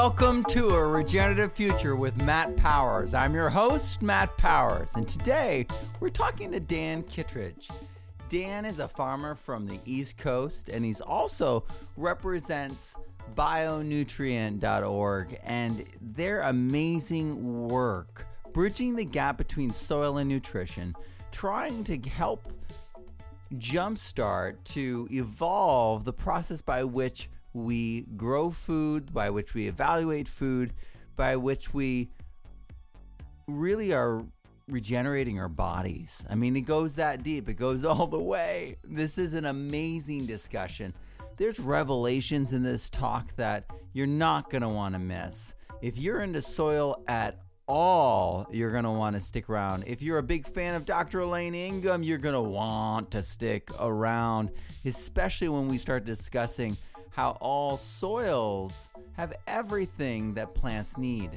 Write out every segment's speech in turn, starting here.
Welcome to a regenerative future with Matt Powers. I'm your host, Matt Powers, and today we're talking to Dan Kittredge. Dan is a farmer from the East Coast, and he's also represents bionutrient.org and their amazing work bridging the gap between soil and nutrition, trying to help jumpstart to evolve the process by which we grow food, by which we evaluate food, by which we really are regenerating our bodies. I mean, it goes that deep, it goes all the way. This is an amazing discussion. There's revelations in this talk that you're not going to want to miss. If you're into soil at all, you're going to want to stick around. If you're a big fan of Dr. Elaine Ingham, you're going to want to stick around, especially when we start discussing how all soils have everything that plants need.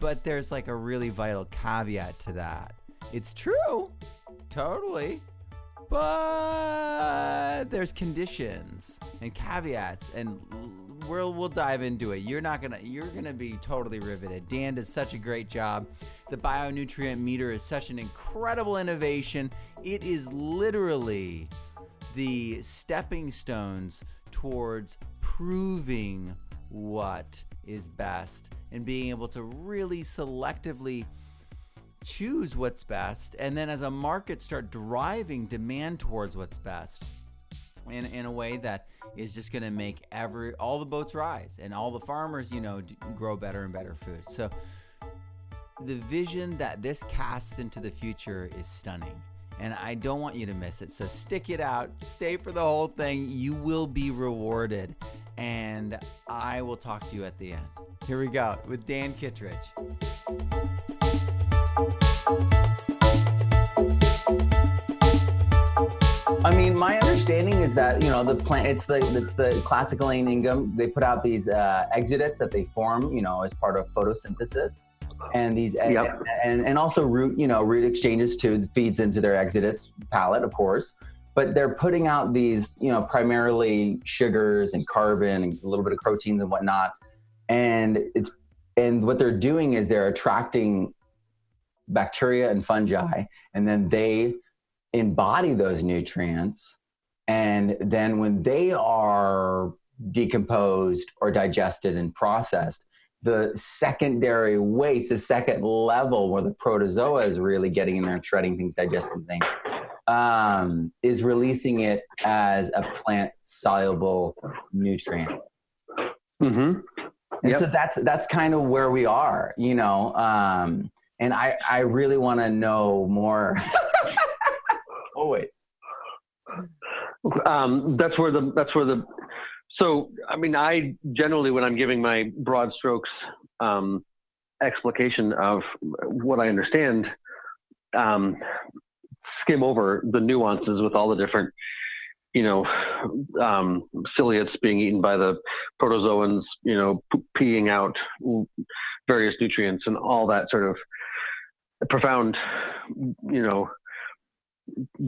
But there's like a really vital caveat to that. It's true, totally, but there's conditions and caveats, and we'll we'll dive into it. You're not gonna you're gonna be totally riveted. Dan does such a great job. The bionutrient meter is such an incredible innovation. It is literally the stepping stones towards proving what is best and being able to really selectively choose what's best. And then as a market start driving demand towards what's best in, in a way that is just going to make every all the boats rise and all the farmers you know grow better and better food. So the vision that this casts into the future is stunning and I don't want you to miss it. So stick it out, stay for the whole thing. You will be rewarded, and I will talk to you at the end. Here we go with Dan Kittredge. I mean, my understanding is that you know the plant. It's the it's the classical Elaine Ingham. They put out these uh, exudates that they form, you know, as part of photosynthesis and these yep. and, and also root you know root exchanges too feeds into their exodus palate of course. But they're putting out these you know primarily sugars and carbon and a little bit of proteins and whatnot. And it's and what they're doing is they're attracting bacteria and fungi and then they embody those nutrients. And then when they are decomposed or digested and processed the secondary waste, the second level where the protozoa is really getting in there and shredding things, digesting things, um, is releasing it as a plant soluble nutrient. Mm-hmm. And yep. so that's that's kind of where we are, you know. Um, and I I really want to know more. Always. Um, that's where the that's where the so, I mean, I generally, when I'm giving my broad strokes um, explication of what I understand, um, skim over the nuances with all the different, you know, um, ciliates being eaten by the protozoans, you know, peeing out various nutrients and all that sort of profound, you know,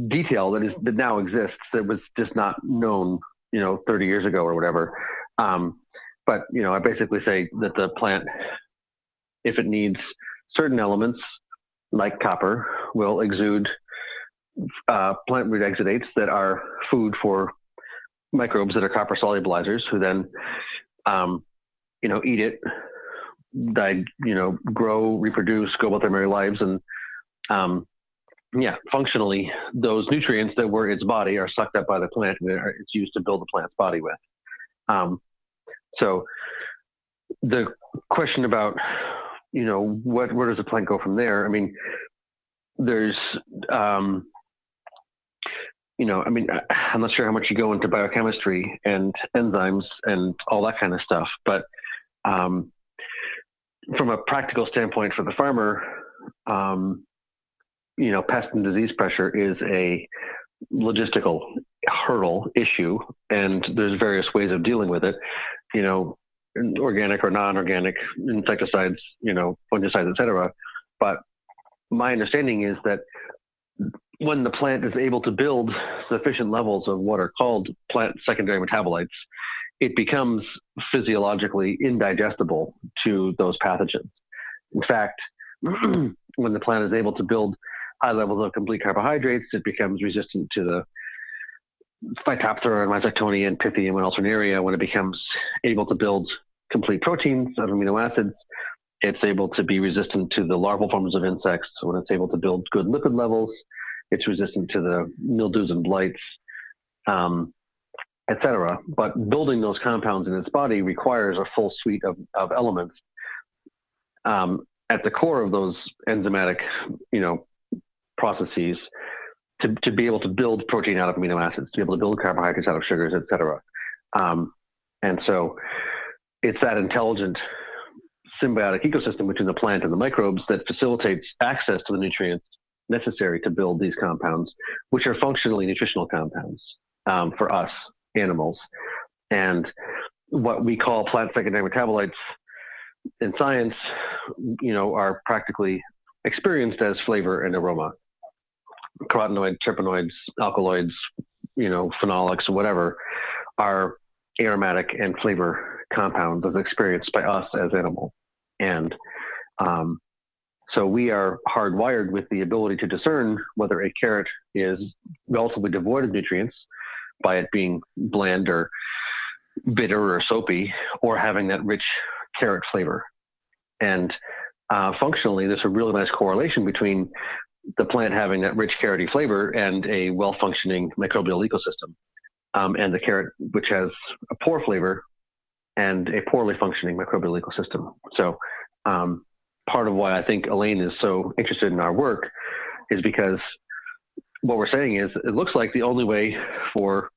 detail that is that now exists that was just not known you know 30 years ago or whatever. Um, but you know i basically say that the plant if it needs certain elements like copper will exude uh, plant root exudates that are food for microbes that are copper solubilizers who then um, you know eat it die you know grow reproduce go about their merry lives and um, yeah, functionally, those nutrients that were its body are sucked up by the plant and it's used to build the plant's body with. Um, so the question about, you know, what where does the plant go from there? I mean, there's, um, you know, I mean, I'm not sure how much you go into biochemistry and enzymes and all that kind of stuff, but um, from a practical standpoint for the farmer, um, you know, pest and disease pressure is a logistical hurdle issue, and there's various ways of dealing with it. You know, organic or non-organic insecticides, you know, fungicides, etc. But my understanding is that when the plant is able to build sufficient levels of what are called plant secondary metabolites, it becomes physiologically indigestible to those pathogens. In fact, when the plant is able to build high levels of complete carbohydrates, it becomes resistant to the Phytophthora and Rhizoctonia and Pythium and Alternaria. When it becomes able to build complete proteins of amino acids, it's able to be resistant to the larval forms of insects. When it's able to build good lipid levels, it's resistant to the mildews and blights, um, etc. But building those compounds in its body requires a full suite of, of elements. Um, at the core of those enzymatic, you know, processes, to, to be able to build protein out of amino acids, to be able to build carbohydrates out of sugars, etc. Um, and so, it's that intelligent symbiotic ecosystem between the plant and the microbes that facilitates access to the nutrients necessary to build these compounds, which are functionally nutritional compounds um, for us animals. And what we call plant secondary metabolites in science, you know, are practically experienced as flavor and aroma. Carotenoids, terpenoids, alkaloids, you know, phenolics, whatever, are aromatic and flavor compounds as experienced by us as animals. And um, so we are hardwired with the ability to discern whether a carrot is relatively devoid of nutrients by it being bland or bitter or soapy or having that rich carrot flavor. And uh, functionally, there's a really nice correlation between the plant having that rich carroty flavor and a well functioning microbial ecosystem. Um, and the carrot, which has a poor flavor and a poorly functioning microbial ecosystem. So, um, part of why I think Elaine is so interested in our work is because what we're saying is it looks like the only way for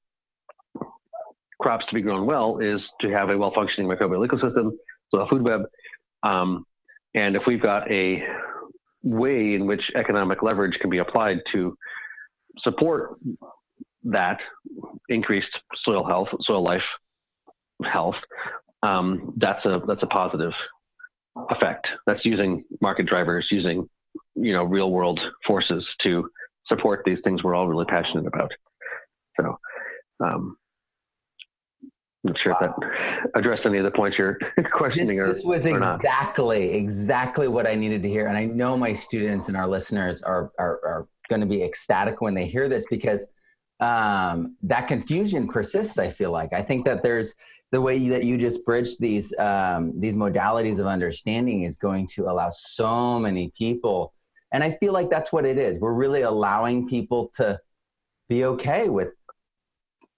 crops to be grown well is to have a well functioning microbial ecosystem, so a food web. Um, and if we've got a way in which economic leverage can be applied to support that increased soil health, soil life health, um, that's a that's a positive effect. That's using market drivers, using you know real world forces to support these things we're all really passionate about. So, um, not sure if that addressed any of the points you're questioning. This, or, this was exactly exactly what I needed to hear, and I know my students and our listeners are are, are going to be ecstatic when they hear this because um, that confusion persists. I feel like I think that there's the way that you just bridged these um, these modalities of understanding is going to allow so many people and i feel like that's what it is we're really allowing people to be okay with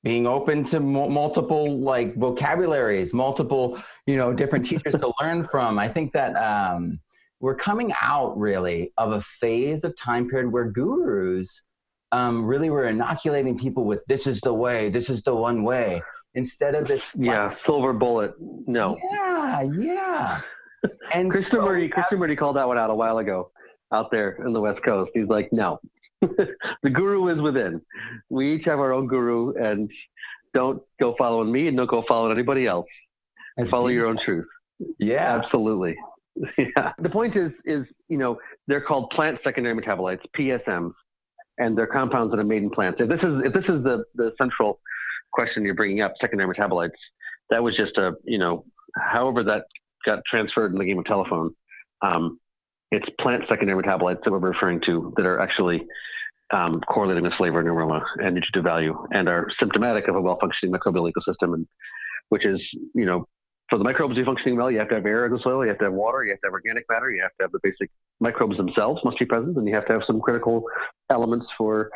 being open to m- multiple like vocabularies multiple you know different teachers to learn from i think that um, we're coming out really of a phase of time period where gurus um, really were inoculating people with this is the way this is the one way instead of this. Yeah, silver bullet. No. Yeah, yeah. And Chris so, Murray, Chris Murray called that one out a while ago, out there in the West Coast. He's like, no, the guru is within. We each have our own guru, and don't go following me, and don't go following anybody else. And follow your own truth. Yeah, absolutely. Yeah. The point is, is you know, they're called plant secondary metabolites, PSMs, and they're compounds that are made in plants. If this is if this is the the central question you're bringing up, secondary metabolites, that was just a, you know, however that got transferred in the game of telephone. Um, it's plant secondary metabolites that we're referring to that are actually um, correlating with flavor and aroma and nutritive value and are symptomatic of a well-functioning microbial ecosystem, and which is, you know, for the microbes to be functioning well, you have to have air in the soil, you have to have water, you have to have organic matter, you have to have the basic microbes themselves must be present, and you have to have some critical elements for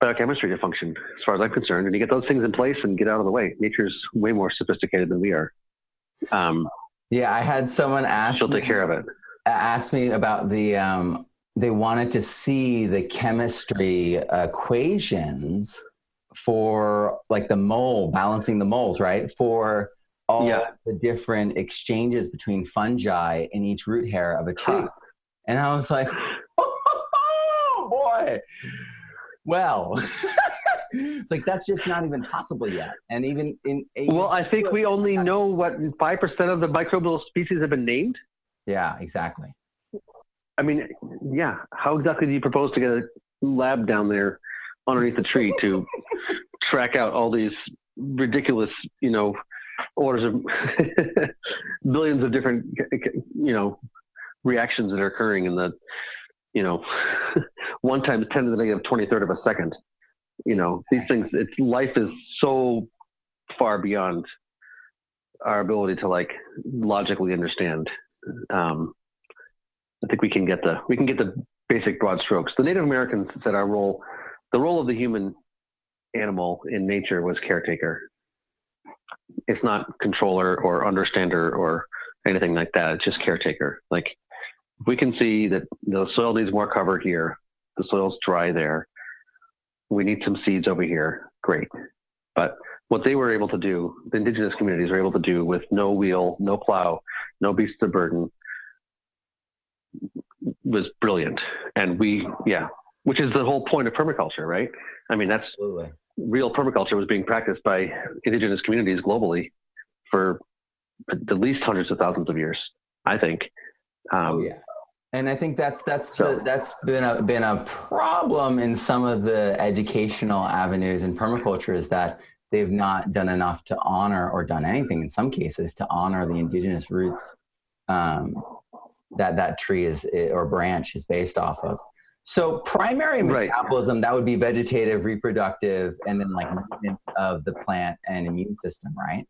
biochemistry to function, as far as I'm concerned. And you get those things in place and get out of the way. Nature's way more sophisticated than we are. Um, yeah, I had someone ask. She'll take care of it. Ask me about the. Um, they wanted to see the chemistry equations for like the mole, balancing the moles, right? For all yeah. the different exchanges between fungi in each root hair of a tree. Huh. And I was like, oh boy well it's like that's just not even possible yet and even in well i think we only know what 5% of the microbial species have been named yeah exactly i mean yeah how exactly do you propose to get a lab down there underneath the tree to track out all these ridiculous, you know, orders of billions of different, you know, reactions that are occurring in the, you know, one times 10 to the negative 23rd of a second. You know, these things, it's life is so far beyond our ability to like logically understand. Um, I think we can get the we can get the basic broad strokes. The Native Americans said our role, the role of the human animal in nature was caretaker. It's not controller or understander or anything like that. It's just caretaker. Like we can see that the soil needs more cover here. The soil's dry there. We need some seeds over here. Great. But what they were able to do, the indigenous communities were able to do with no wheel, no plow, no beasts of burden, was brilliant. And we, yeah, which is the whole point of permaculture, right? I mean, that's Absolutely. real permaculture was being practiced by indigenous communities globally for at least hundreds of thousands of years, I think. Um, oh, yeah. And I think that's that's so, the, that's been a been a problem in some of the educational avenues in permaculture is that they've not done enough to honor or done anything in some cases to honor the indigenous roots um, that that tree is or branch is based off of. So primary metabolism right. that would be vegetative, reproductive, and then like maintenance of the plant and immune system, right?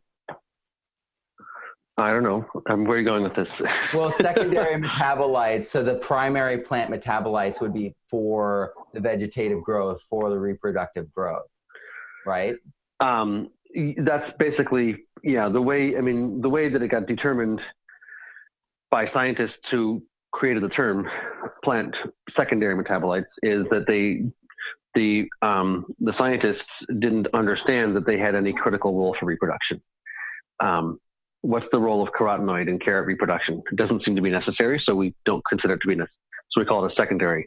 I don't know. Um, where are you going with this? well, secondary metabolites. So the primary plant metabolites would be for the vegetative growth, for the reproductive growth, right? Um, that's basically yeah. The way I mean, the way that it got determined by scientists who created the term plant secondary metabolites is that they the um, the scientists didn't understand that they had any critical role for reproduction. Um, what's the role of carotenoid in carrot reproduction? It doesn't seem to be necessary, so we don't consider it to be necessary. So we call it a secondary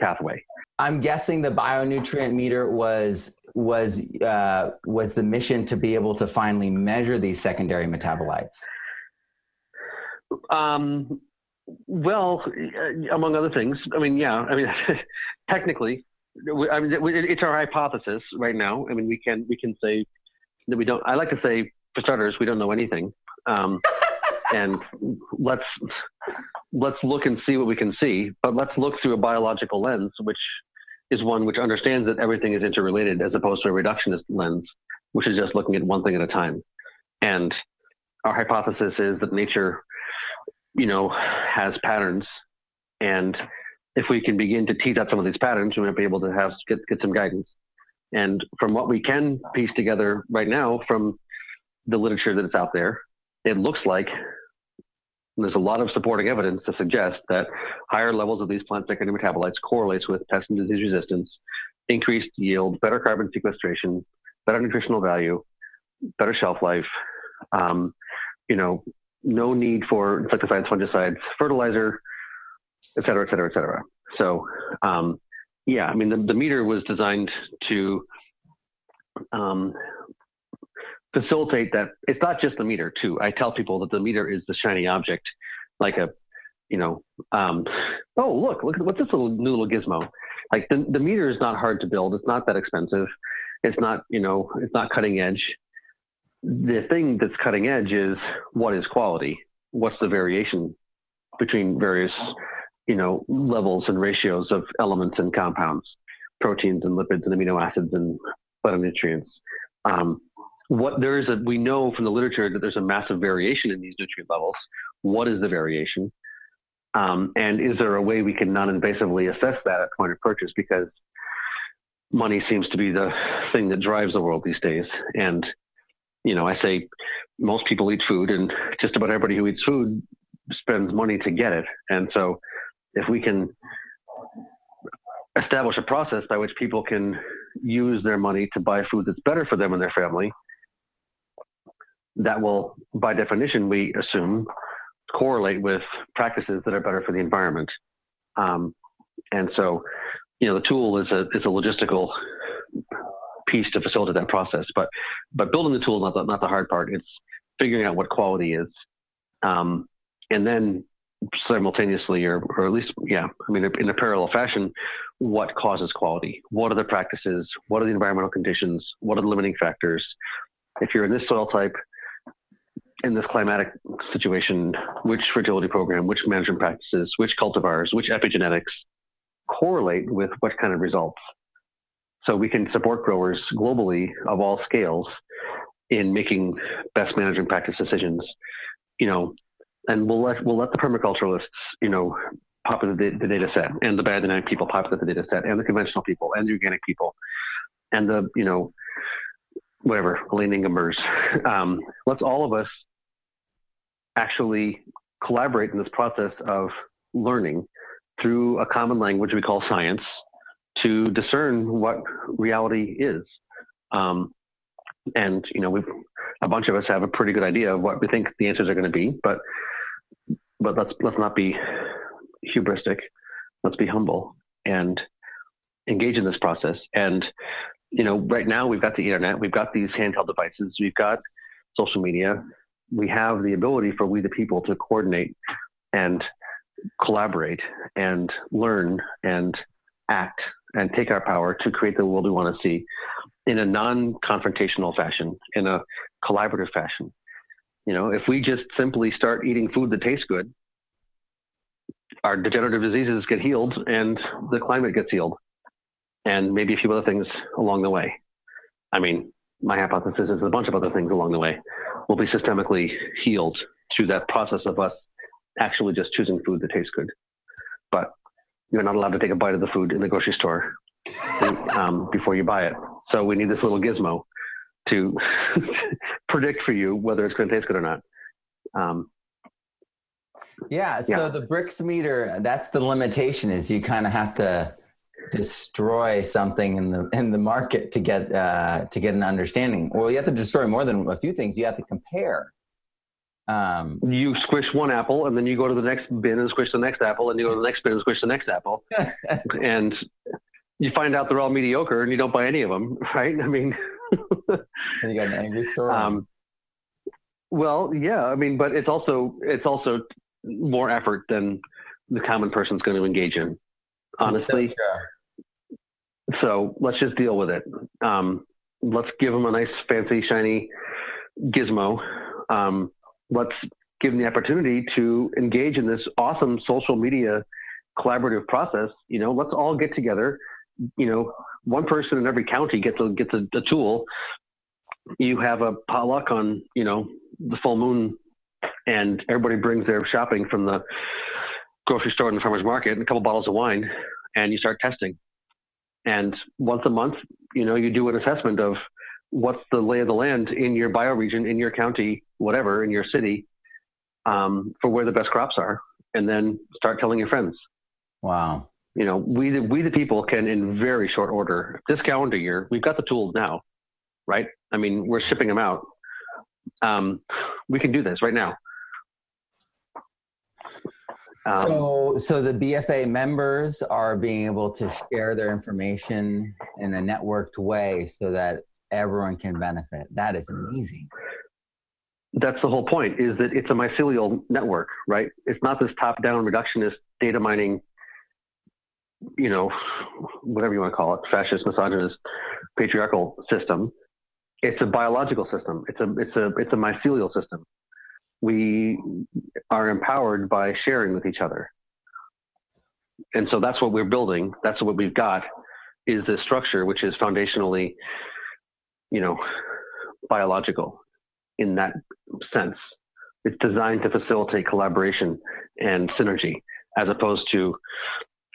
pathway. I'm guessing the bionutrient meter was was uh, was the mission to be able to finally measure these secondary metabolites. Um, well, uh, among other things, I mean, yeah, I mean, technically, I mean, it's our hypothesis right now. I mean, we can we can say that we don't. I like to say, for starters, we don't know anything, um, and let's let's look and see what we can see. But let's look through a biological lens, which is one which understands that everything is interrelated, as opposed to a reductionist lens, which is just looking at one thing at a time. And our hypothesis is that nature you know, has patterns. And if we can begin to tease out some of these patterns, we might be able to have get, get some guidance. And from what we can piece together right now from the literature that is out there, it looks like there's a lot of supporting evidence to suggest that higher levels of these plant secondary metabolites correlates with pest and disease resistance, increased yield, better carbon sequestration, better nutritional value, better shelf life, um, you know, no need for insecticides, fungicides, fertilizer, et cetera, et cetera, et cetera. So, um, yeah, I mean, the, the, meter was designed to um, facilitate that. It's not just the meter, too. I tell people that the meter is the shiny object, like a, you know, um, oh, look, look, at what's this little new little gizmo? Like the, the meter is not hard to build. It's not that expensive. It's not, you know, it's not cutting edge the thing that's cutting edge is what is quality? What's the variation between various, you know, levels and ratios of elements and compounds, proteins and lipids and amino acids and phytonutrients? Um, what there is a we know from the literature that there's a massive variation in these nutrient levels. What is the variation? Um, and is there a way we can non-invasively assess that at point of purchase? Because money seems to be the thing that drives the world these days, and you know, I say most people eat food, and just about everybody who eats food spends money to get it. And so, if we can establish a process by which people can use their money to buy food that's better for them and their family, that will, by definition, we assume, correlate with practices that are better for the environment. Um, and so, you know, the tool is a is a logistical piece to facilitate that process. But but building the tool is not the, not the hard part. It's figuring out what quality is, um, and then simultaneously, or or at least yeah, I mean in a parallel fashion, what causes quality? What are the practices? What are the environmental conditions? What are the limiting factors? if you're in this soil type, in this climatic situation, which fertility program, which management practices, which cultivars, which epigenetics correlate with what kind of results. So we can support growers globally of all scales in making best management practice decisions. You know, and we'll let we'll let the permaculturalists, you know, populate the, the data set, and the biodynamic people pop populate the data set, and the conventional people, and the organic people, and the you know, whatever Elaine Ingembers. Um, let's all of us actually collaborate in this process of learning through a common language we call science to discern what reality is. Um, and you know, we a bunch of us have a pretty good idea of what we think the answers are going to be, but but let's let's not be hubristic. Let's be humble and engage in this process. And you know, right now we've got the internet, we've got these handheld devices, we've got social media. We have the ability for we the people to coordinate and collaborate and learn and act and take our power to create the world we want to see in a non-confrontational fashion, in a collaborative fashion. You know, if we just simply start eating food that tastes good, our degenerative diseases get healed and the climate gets healed, and maybe a few other things along the way. I mean, my hypothesis is a bunch of other things along the way will be systemically healed through that process of us actually just choosing food that tastes good. But you're not allowed to take a bite of the food in the grocery store um, before you buy it. So we need this little gizmo to predict for you whether it's going to taste good or not. Um, yeah. So yeah. the Brix meter, that's the limitation is you kind of have to destroy something in the in the market to get uh, to get an understanding. Well, you have to destroy more than a few things. You have to compare. Um, you squish one apple, and then you go to the next bin and squish the next apple, and you go to the next bin and squish the next apple, and you find out they're all mediocre, and you don't buy any of them, right? I mean, you got an angry story. Um, well, yeah, I mean, but it's also it's also more effort than the common person's going to engage in, honestly. So let's just deal with it. Um, let's give them a nice, fancy, shiny gizmo. Um, let's give them the opportunity to engage in this awesome social media collaborative process. You know, let's all get together. You know, one person in every county gets a gets a, a tool. You have a potluck on you know the full moon, and everybody brings their shopping from the grocery store and the farmers market and a couple bottles of wine, and you start testing. And once a month, you know, you do an assessment of what's the lay of the land in your bioregion, in your county, whatever, in your city, um, for where the best crops are, and then start telling your friends. Wow. You know, we the, we the people can in very short order this calendar year. We've got the tools now, right? I mean, we're shipping them out. Um, we can do this right now. Um, so, so the BFA members are being able to share their information in a networked way, so that everyone can benefit. That is amazing. That's the whole point is that it's a mycelial network, right? It's not this top down reductionist data mining, you know, whatever you want to call it, fascist, misogynist, patriarchal system. It's a biological system. It's a, it's a, it's a mycelial system. We are empowered by sharing with each other. And so that's what we're building. That's what we've got is this structure, which is foundationally you know, biological in that sense. It's designed to facilitate collaboration and synergy as opposed to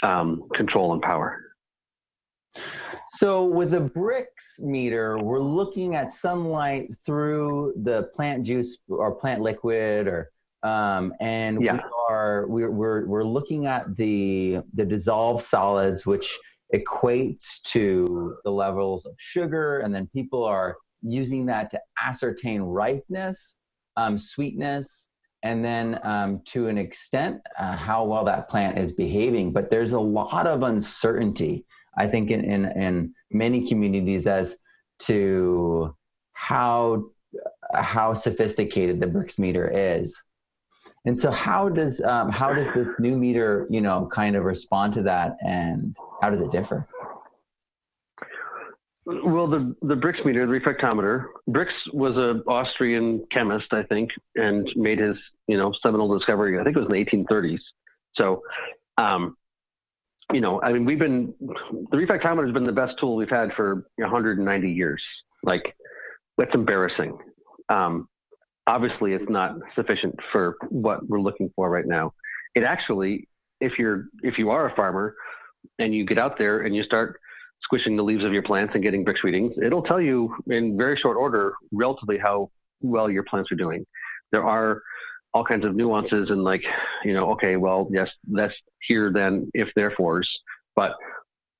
um, control and power. So, with the Brix meter, we're looking at sunlight through the plant juice or plant liquid, or um, and yeah. we are we're, we're we're looking at the the dissolved solids, which equates to the levels of sugar, and then people are using that to ascertain ripeness, um, sweetness, and then um, to an extent, uh, how well that plant is behaving. But there's a lot of uncertainty, I think, in, in, in many communities as to how how sophisticated the Brix meter is. And so, how does um, how does this new meter, you know, kind of respond to that, and how does it differ? Well, the the Brix meter, the refractometer. Brix was an Austrian chemist, I think, and made his you know seminal discovery. I think it was in the 1830s. So, um, you know, I mean, we've been the refractometer has been the best tool we've had for 190 years. Like, that's embarrassing. Um, obviously, it's not sufficient for what we're looking for right now. It actually, if you're if you are a farmer and you get out there and you start squishing the leaves of your plants and getting Brix readings, it'll tell you in very short order relatively how well your plants are doing. There are all kinds of nuances and like, you know, okay, well, yes, that's here then if therefores, but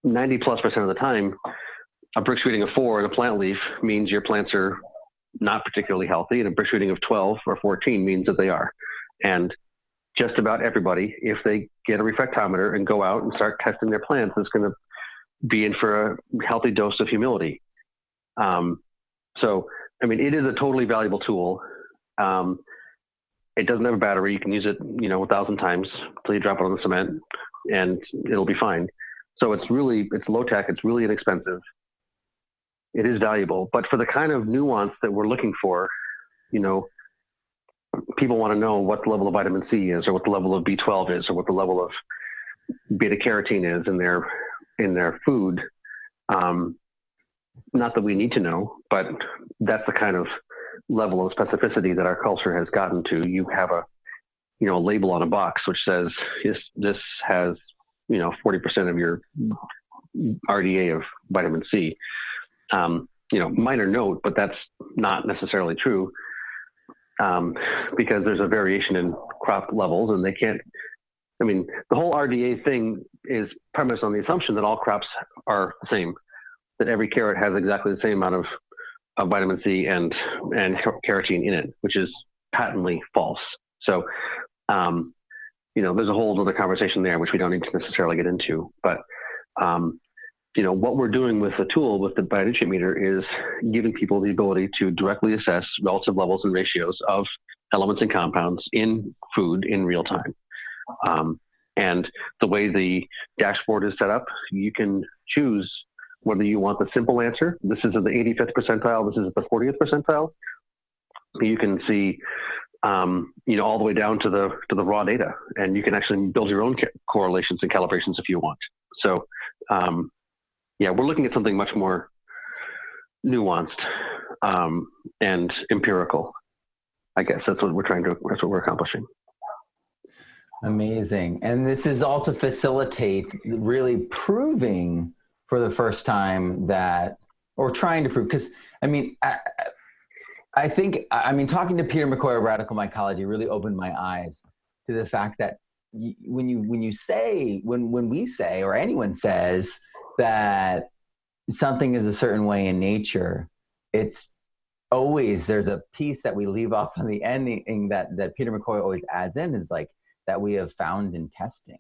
90 plus percent of the time, a Brix reading of four in a plant leaf means your plants are not particularly healthy, and a Brix reading of 12 or 14 means that they are. And just about everybody, if they get a refractometer and go out and start testing their plants, is going to be in for a healthy dose of humility. Um, so, I mean, it is a totally valuable tool. Um, it doesn't have a battery. You can use it, you know, a thousand times until you drop it on the cement, and it'll be fine. So it's really it's low tech. It's really inexpensive. It is valuable, but for the kind of nuance that we're looking for, you know, people want to know what the level of vitamin C is, or what the level of B12 is, or what the level of beta carotene is in their in their food. Um, not that we need to know, but that's the kind of level of specificity that our culture has gotten to. You have a, you know, a label on a box which says this, this has, you know, 40% of your RDA of vitamin C. Um, you know, minor note, but that's not necessarily true um, because there's a variation in crop levels and they can't I mean, the whole RDA thing is premised on the assumption that all crops are the same, that every carrot has exactly the same amount of, of vitamin C and and carotene in it, which is patently false. So, um, you know, there's a whole other conversation there, which we don't need to necessarily get into. But, um, you know, what we're doing with the tool, with the bionutrient meter, is giving people the ability to directly assess relative levels and ratios of elements and compounds in food in real time. Um, and the way the dashboard is set up, you can choose whether you want the simple answer. This is at the 85th percentile. This is at the 40th percentile. You can see, um, you know, all the way down to the to the raw data, and you can actually build your own correlations and calibrations if you want. So, um, yeah, we're looking at something much more nuanced um, and empirical. I guess that's what we're trying to. That's what we're accomplishing. Amazing. And this is all to facilitate really proving for the first time that, or trying to prove, because I mean, I, I, think, I mean, talking to Peter McCoy of Radical Mycology really opened my eyes to the fact that when you when you say when when we say or anyone says that something is a certain way in nature it's always there's a piece that we leave off on the ending that that peter mccoy always adds in is like that we have found in testing.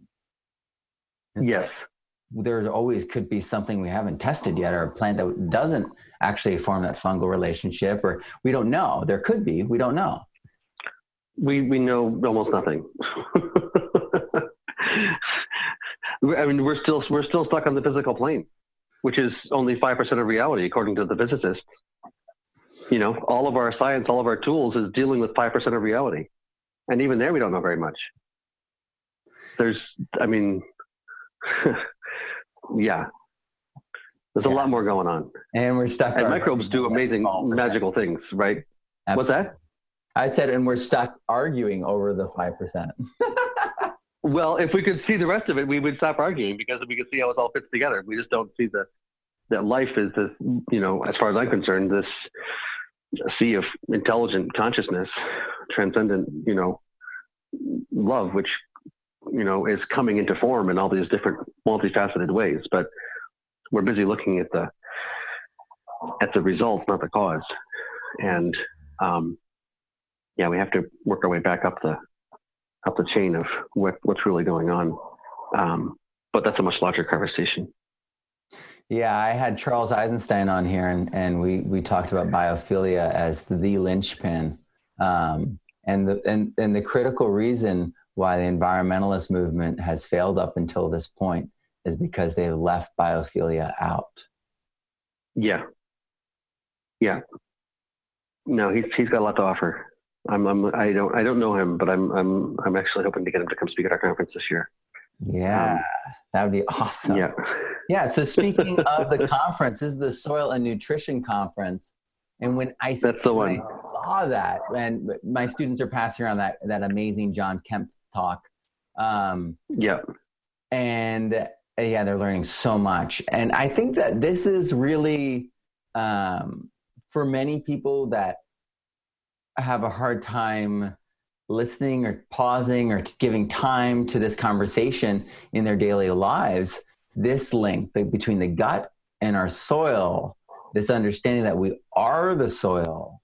It's yes. Like there always could be something we haven't tested yet, or a plant that doesn't actually form that fungal relationship, or we don't know. There could be, we don't know. We we know almost nothing. I mean, we're still we're still stuck on the physical plane, which is only five percent of reality, according to the physicists. You know, all of our science, all of our tools is dealing with five percent of reality, and even there, we don't know very much there's, I mean, yeah, there's yeah. a lot more going on. And we're stuck. And microbes do amazing, magical things, right? Absolutely. What's that? I said, and we're stuck arguing over the 5%. well, if we could see the rest of it, we would stop arguing because we could see how it all fits together. We just don't see the, that life is this, you know, as far as I'm concerned, this sea of intelligent consciousness, transcendent, you know, love, which you know, is coming into form in all these different multifaceted ways. But we're busy looking at the at the results, not the cause. And um, yeah, we have to work our way back up the up the chain of what, what's really going on. Um, but that's a much larger conversation. Yeah, I had Charles Eisenstein on here, and, and we, we talked about biophilia as the linchpin. Um, and, the, and, and the critical reason why the environmentalist movement has failed up until this point is because they left biophilia out. Yeah. Yeah. No, he's he's got a lot to offer. I'm, I'm I don't I don't know him, but I'm I'm I'm actually hoping to get him to come speak at our conference this year. Yeah, um, that would be awesome. Yeah. Yeah. So speaking of the conference, this is the Soil and Nutrition Conference. And when I, That's the one. I saw that, and my students are passing around that, that amazing John Kempf talk. Um, yeah. And uh, yeah, they're learning so much. And I think that this is really, um, for many people that have a hard time listening or pausing or giving time to this conversation in their daily lives, this link between the gut and our soil, this understanding that we are the soil,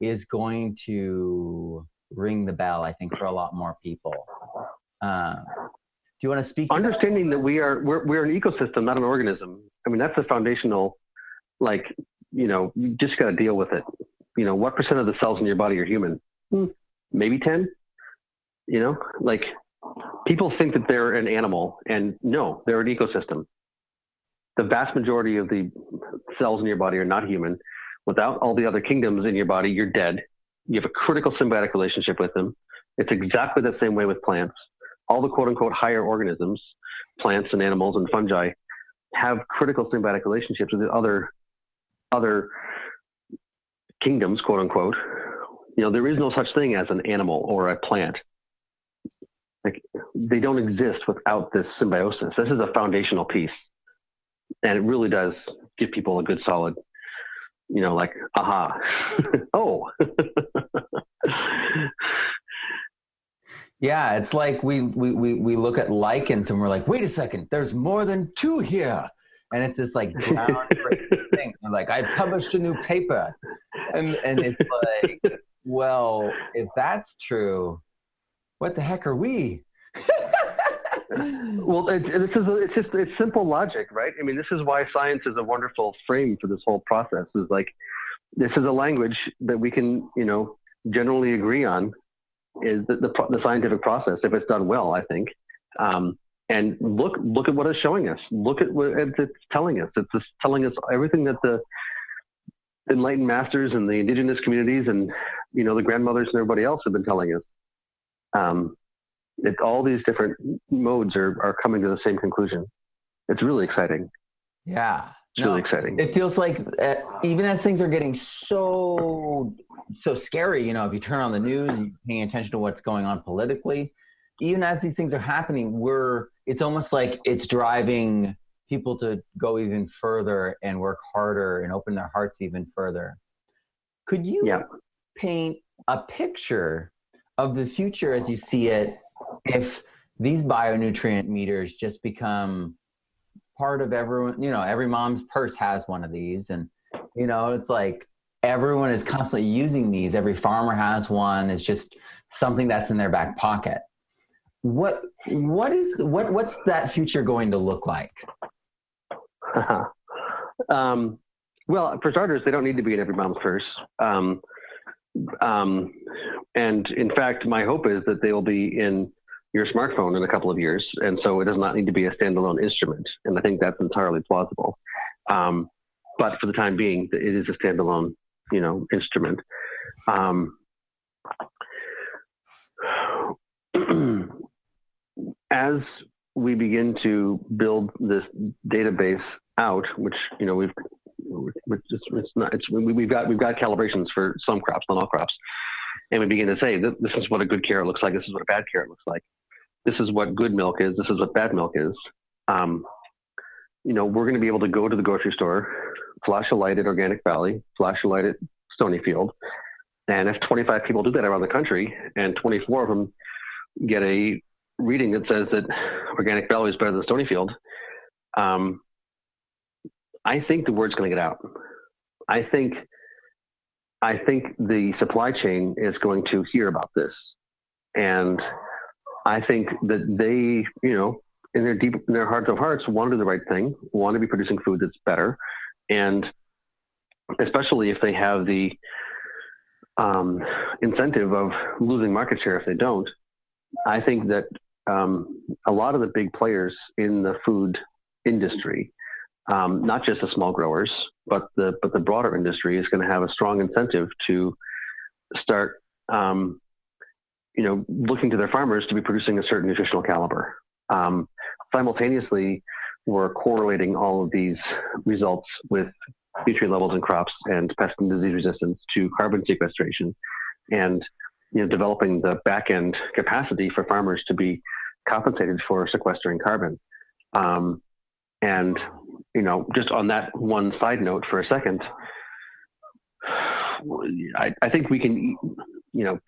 is going to ring the bell, I think, for a lot more people. Uh, do you want to speak? To Understanding that? that we are we're, we're an ecosystem, not an organism. I mean, that's the foundational, like you know, you just got to deal with it. You know, what percent of the cells in your body are human? Hmm, maybe 10. You know, like people think that they're an animal, and no, they're an ecosystem. The vast majority of the cells in your body are not human. Without all the other kingdoms in your body, you're dead. You have a critical symbiotic relationship with them. It's exactly the same way with plants. All the quote unquote higher organisms, plants and animals and fungi, have critical symbiotic relationships with the other other kingdoms, quote unquote, you know, there is no such thing as an animal or a plant. Like they don't exist without this symbiosis. This is a foundational piece. And it really does give people a good solid, you know, like, aha, oh. yeah, it's like we, we, we, we look at lichens and we're like, wait a second, there's more than two here and it's this like thing. like I published a new paper, and and it's like, well, if that's true, what the heck are we? well, it, this is it's just it's simple logic, right? I mean, this is why science is a wonderful frame for this whole process. Is like this is a language that we can you know generally agree on is the, the, the scientific process if it's done well. I think. Um, and look look at what it's showing us. Look at what it's telling us. It's just telling us everything that the enlightened masters and the indigenous communities and you know the grandmothers and everybody else have been telling us. Um, it, all these different modes are are coming to the same conclusion. It's really exciting. Yeah, it's no, really exciting. It feels like uh, even as things are getting so so scary, you know, if you turn on the news and you're paying attention to what's going on politically, even as these things are happening, we're it's almost like it's driving people to go even further and work harder and open their hearts even further. Could you yeah. paint a picture of the future as you see it if these bionutrient meters just become part of everyone, you know, every mom's purse has one of these and you know, it's like everyone is constantly using these. Every farmer has one. It's just something that's in their back pocket what what is what what's that future going to look like? um, well, for starters, they don't need to be in every mom's purse. Um, um, and in fact, my hope is that they will be in your smartphone in a couple of years, and so it does not need to be a standalone instrument. And I think that's entirely plausible. Um, but for the time being, it is a standalone, you know, instrument. Um, as we begin to build this database out, which you know we've it's, it's not it's we, have got we've got calibrations for some crops, not all crops, and we begin to say this is what a good carrot looks like, this is what a bad carrot looks like, this is what good milk is, this is what bad milk is. Um, you know, we're going to be able to go to the grocery store, flash a light at Organic Valley, flash a light at Stonyfield, and if 25 people do that around the country, and 24 of them get a reading that says that Organic Valley is better than Stonyfield, um, I think the word's going to get out. I think I think the supply chain is going to hear about this, and I think that they, you know, in their deep in their hearts of hearts, want to do the right thing, want to be producing food that's better, and especially if they have the um, incentive of losing market share if they don't. I think that um, a lot of the big players in the food industry um, not just the small growers, but the but the broader industry is going to have a strong incentive to start, um, you know, looking to their farmers to be producing a certain nutritional caliber. Um, simultaneously, we're correlating all of these results with nutrient levels in crops and pest and disease resistance to carbon sequestration, and you know, developing the back end capacity for farmers to be compensated for sequestering carbon. Um, and you know, just on that one side note for a second, I, I think we can, you know,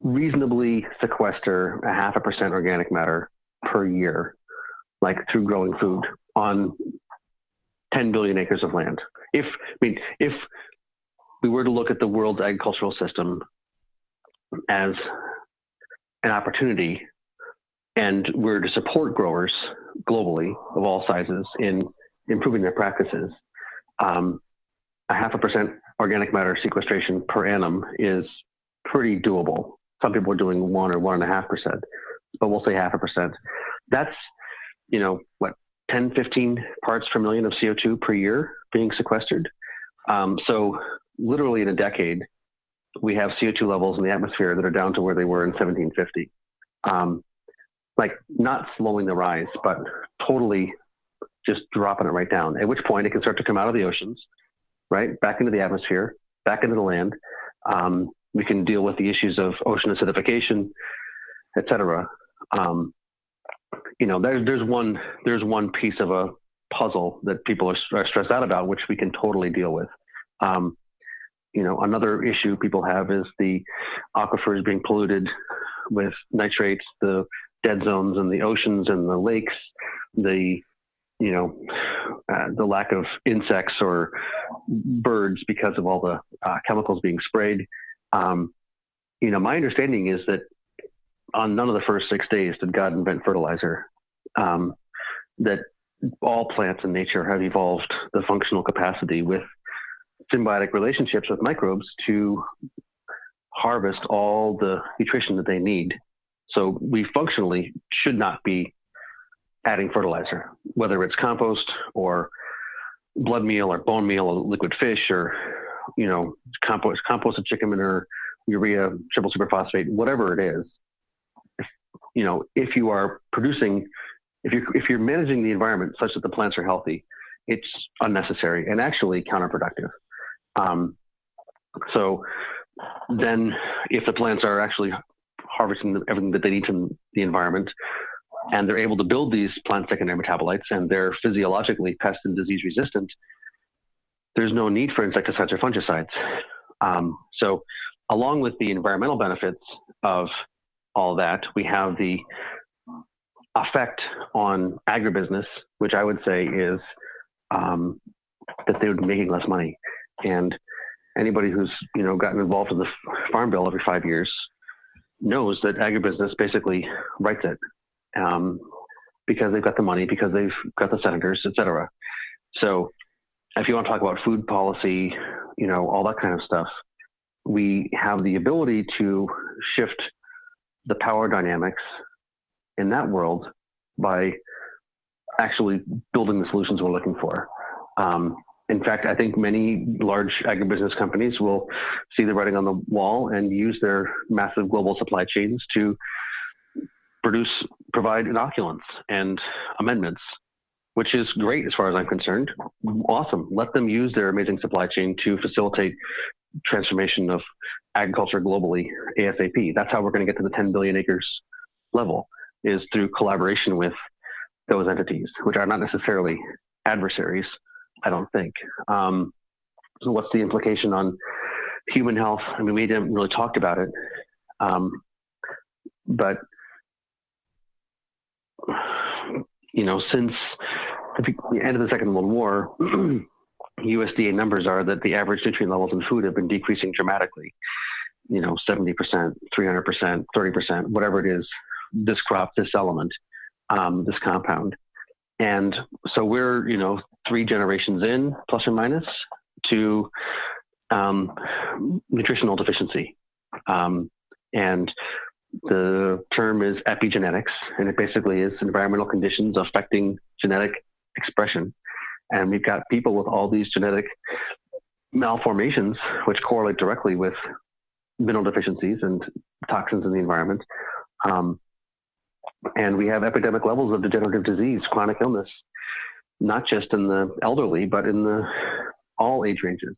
reasonably sequester a half a percent organic matter per year, like through growing food on 10 billion acres of land. If I mean, if we were to look at the world's agricultural system as an opportunity and we're to support growers globally of all sizes in improving their practices, um, a half a percent organic matter sequestration per annum is pretty doable. Some people are doing one or one and a half percent, but we'll say half a percent. That's, you know, what, 10, 15 parts per million of CO2 per year being sequestered. Um, so literally in a decade, we have CO2 levels in the atmosphere that are down to where they were in 1750. Um, like not slowing the rise, but totally just dropping it right down. At which point it can start to come out of the oceans, right, back into the atmosphere, back into the land. Um, we can deal with the issues of ocean acidification, et cetera. Um, you know, there's there's one there's one piece of a puzzle that people are, are stressed out about, which we can totally deal with. Um, you know, another issue people have is the aquifers being polluted with nitrates, the dead zones in the oceans and the lakes, the you know uh, the lack of insects or birds because of all the uh, chemicals being sprayed. Um, you know, my understanding is that on none of the first six days did God invent fertilizer. Um, that all plants in nature have evolved the functional capacity with symbiotic relationships with microbes to harvest all the nutrition that they need so we functionally should not be adding fertilizer, whether it's compost or blood meal or bone meal or liquid fish or, you know, compost, composted chicken manure, urea, triple superphosphate, whatever it is. If, you know, if you are producing, if you're, if you're managing the environment such that the plants are healthy, it's unnecessary and actually counterproductive. Um, so then if the plants are actually harvesting everything that they need from the environment. And they're able to build these plant secondary metabolites and they're physiologically pest and disease resistant. There's no need for insecticides or fungicides. Um, so, along with the environmental benefits of all that, we have the effect on agribusiness, which I would say is um, that they would be making less money. And anybody who's you know gotten involved in the farm bill every five years knows that agribusiness basically writes it um, because they've got the money, because they've got the senators, et cetera. So if you want to talk about food policy, you know, all that kind of stuff, we have the ability to shift the power dynamics in that world by actually building the solutions we're looking for. Um, in fact, I think many large agribusiness companies will see the writing on the wall and use their massive global supply chains to produce, provide inoculants and amendments, which is great as far as I'm concerned. Awesome. Let them use their amazing supply chain to facilitate transformation of agriculture globally ASAP. That's how we're going to get to the 10 billion acres level is through collaboration with those entities, which are not necessarily adversaries I don't think. Um, so what's the implication on human health? I mean, we didn't really talk about it, um, but you know, since the end of the Second World War, USDA numbers are that the average nutrient levels in food have been decreasing dramatically. You know, 70%, 300%, 30%, whatever it is, this crop, this element, um, this compound. And so we're, you know, three generations in, plus or minus, to um, nutritional deficiency. Um, and the term is epigenetics, and it basically is environmental conditions affecting genetic expression. And we've got people with all these genetic malformations, which correlate directly with mineral deficiencies and toxins in the environment. Um, and we have epidemic levels of degenerative disease, chronic illness, not just in the elderly, but in the all age ranges.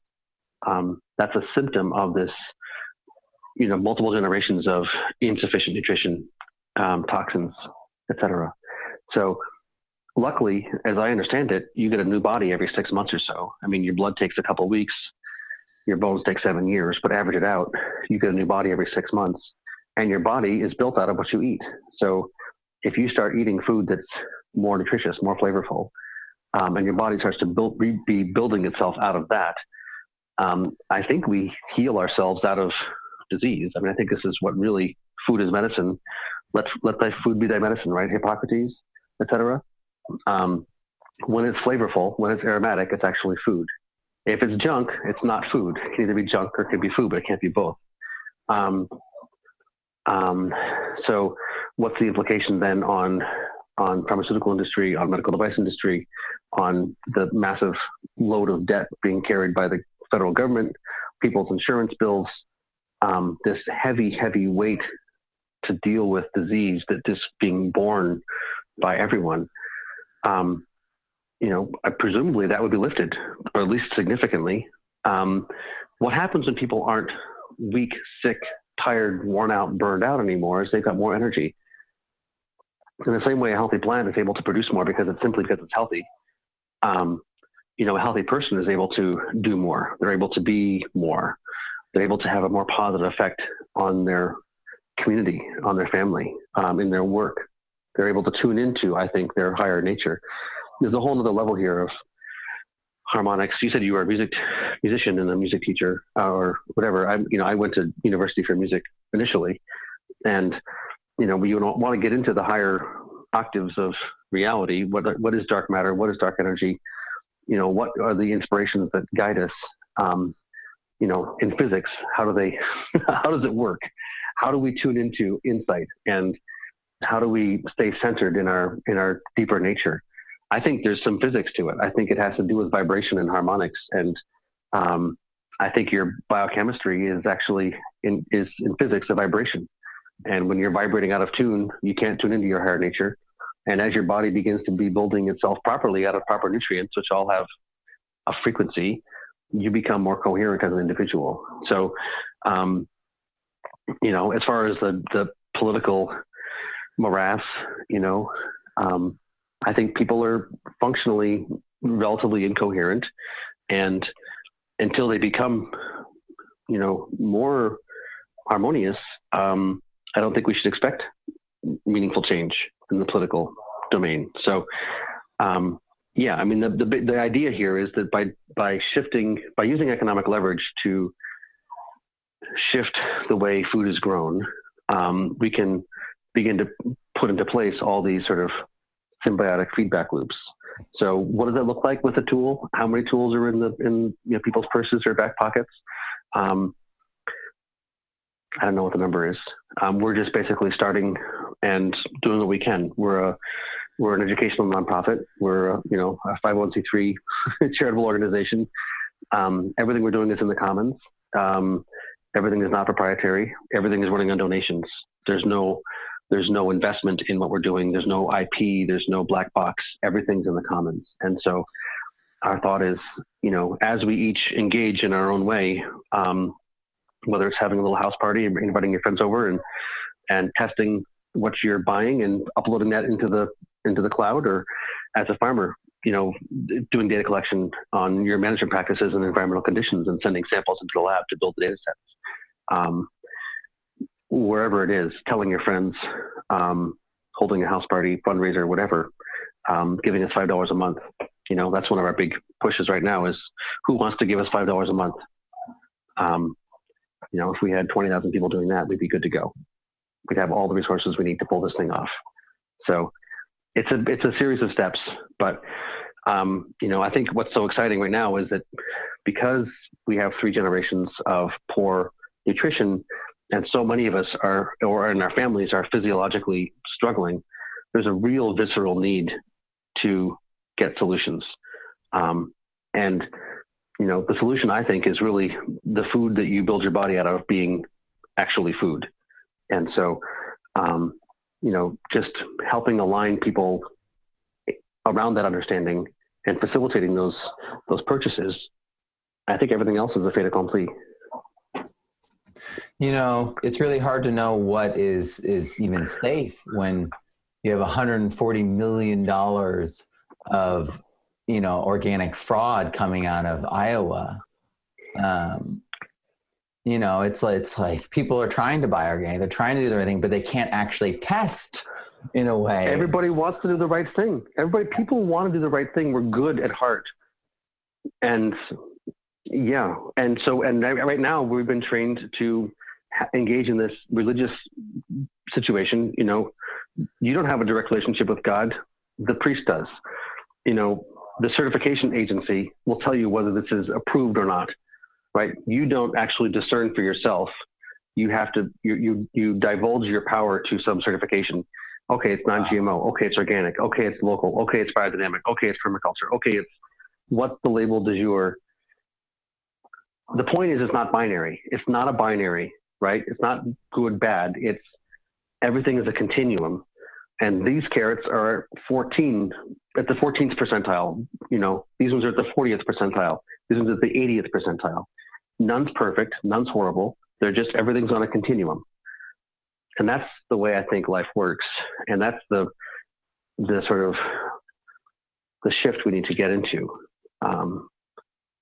Um, that's a symptom of this, you know, multiple generations of insufficient nutrition, um, toxins, etc. So, luckily, as I understand it, you get a new body every six months or so. I mean, your blood takes a couple weeks, your bones take seven years, but average it out, you get a new body every six months, and your body is built out of what you eat. So, if you start eating food that's more nutritious, more flavorful, um, and your body starts to build, be building itself out of that, um, I think we heal ourselves out of disease. I mean, I think this is what really food is medicine. Let let thy food be thy medicine, right? Hippocrates, etc. Um, when it's flavorful, when it's aromatic, it's actually food. If it's junk, it's not food. It can either be junk or it can be food, but it can't be both. Um, um, so, what's the implication then on on pharmaceutical industry, on medical device industry, on the massive load of debt being carried by the federal government, people's insurance bills, um, this heavy, heavy weight to deal with disease that is being borne by everyone. Um, you know, presumably that would be lifted, or at least significantly. Um, what happens when people aren't weak, sick, tired, worn out, burned out anymore is they've got more energy. In the same way, a healthy plant is able to produce more because it's simply because it's healthy. Um, you know, a healthy person is able to do more. They're able to be more. They're able to have a more positive effect on their community, on their family, um, in their work. They're able to tune into, I think, their higher nature. There's a whole other level here of harmonics. You said you were a music musician and a music teacher, or whatever. I, you know, I went to university for music initially, and you know, we want to get into the higher octaves of reality. What what is dark matter? What is dark energy? you know, what are the inspirations that guide us? Um, you know, in physics, how do they, how does it work? How do we tune into insight and how do we stay centered in our in our deeper nature? I think there's some physics to it. I think it has to do with vibration and harmonics, and um, I think your biochemistry is actually in is in physics a vibration. And when you're vibrating out of tune, you can't tune into your higher nature. And as your body begins to be building itself properly out of proper nutrients, which all have a frequency, you become more coherent as an individual. So, um, you know, as far as the, the political morass, you know, um, I think people are functionally relatively incoherent. And until they become, you know, more harmonious, um, I don't think we should expect meaningful change in the political domain. So, um, yeah, I mean, the, the, the idea here is that by, by shifting, by using economic leverage to shift the way food is grown, um, we can begin to put into place all these sort of symbiotic feedback loops. So, what does that look like with a tool? How many tools are in the in you know, people's purses or back pockets? Um, I don't know what the number is. Um, we're just basically starting and doing what we can. We're a we're an educational nonprofit. We're a, you know a 501c3 charitable organization. Um, everything we're doing is in the commons. Um, everything is not proprietary. Everything is running on donations. There's no there's no investment in what we're doing. There's no IP. There's no black box. Everything's in the commons. And so our thought is, you know, as we each engage in our own way, um, whether it's having a little house party, and inviting your friends over, and and testing what you're buying and uploading that into the into the cloud, or as a farmer, you know, doing data collection on your management practices and environmental conditions, and sending samples into the lab to build the data sets. Um, wherever it is, telling your friends, um, holding a house party, fundraiser, whatever, um, giving us five dollars a month. You know, that's one of our big pushes right now. Is who wants to give us five dollars a month? Um, you know, if we had 20,000 people doing that, we'd be good to go. We'd have all the resources we need to pull this thing off. So it's a it's a series of steps, but um, you know, I think what's so exciting right now is that because we have three generations of poor nutrition, and so many of us are, or in our families, are physiologically struggling. There's a real visceral need to get solutions. Um, and you know, the solution I think is really the food that you build your body out of being actually food. And so, um, you know, just helping align people around that understanding and facilitating those those purchases, I think everything else is a fait accompli. You know, it's really hard to know what is is even safe when you have 140 million dollars of you know organic fraud coming out of Iowa. Um, you know, it's like, it's like people are trying to buy organic, they're trying to do the right thing, but they can't actually test in a way. Everybody wants to do the right thing. Everybody, people want to do the right thing. We're good at heart, and yeah, and so and right now we've been trained to engage in this religious situation. You know, you don't have a direct relationship with God; the priest does. You know, the certification agency will tell you whether this is approved or not. Right? You don't actually discern for yourself. You have to you you, you divulge your power to some certification Okay, it's non-GMO. Okay, it's organic. Okay, it's local. Okay, it's biodynamic. Okay, it's permaculture. Okay, it's what's the label du jour. The point is, it's not binary. It's not a binary, right? It's not good, bad. It's everything is a continuum. And these carrots are 14 at the 14th percentile. You know, these ones are at the 40th percentile. These ones are at the 80th percentile. None's perfect. None's horrible. They're just everything's on a continuum and that's the way I think life works, and that's the the sort of the shift we need to get into. Um,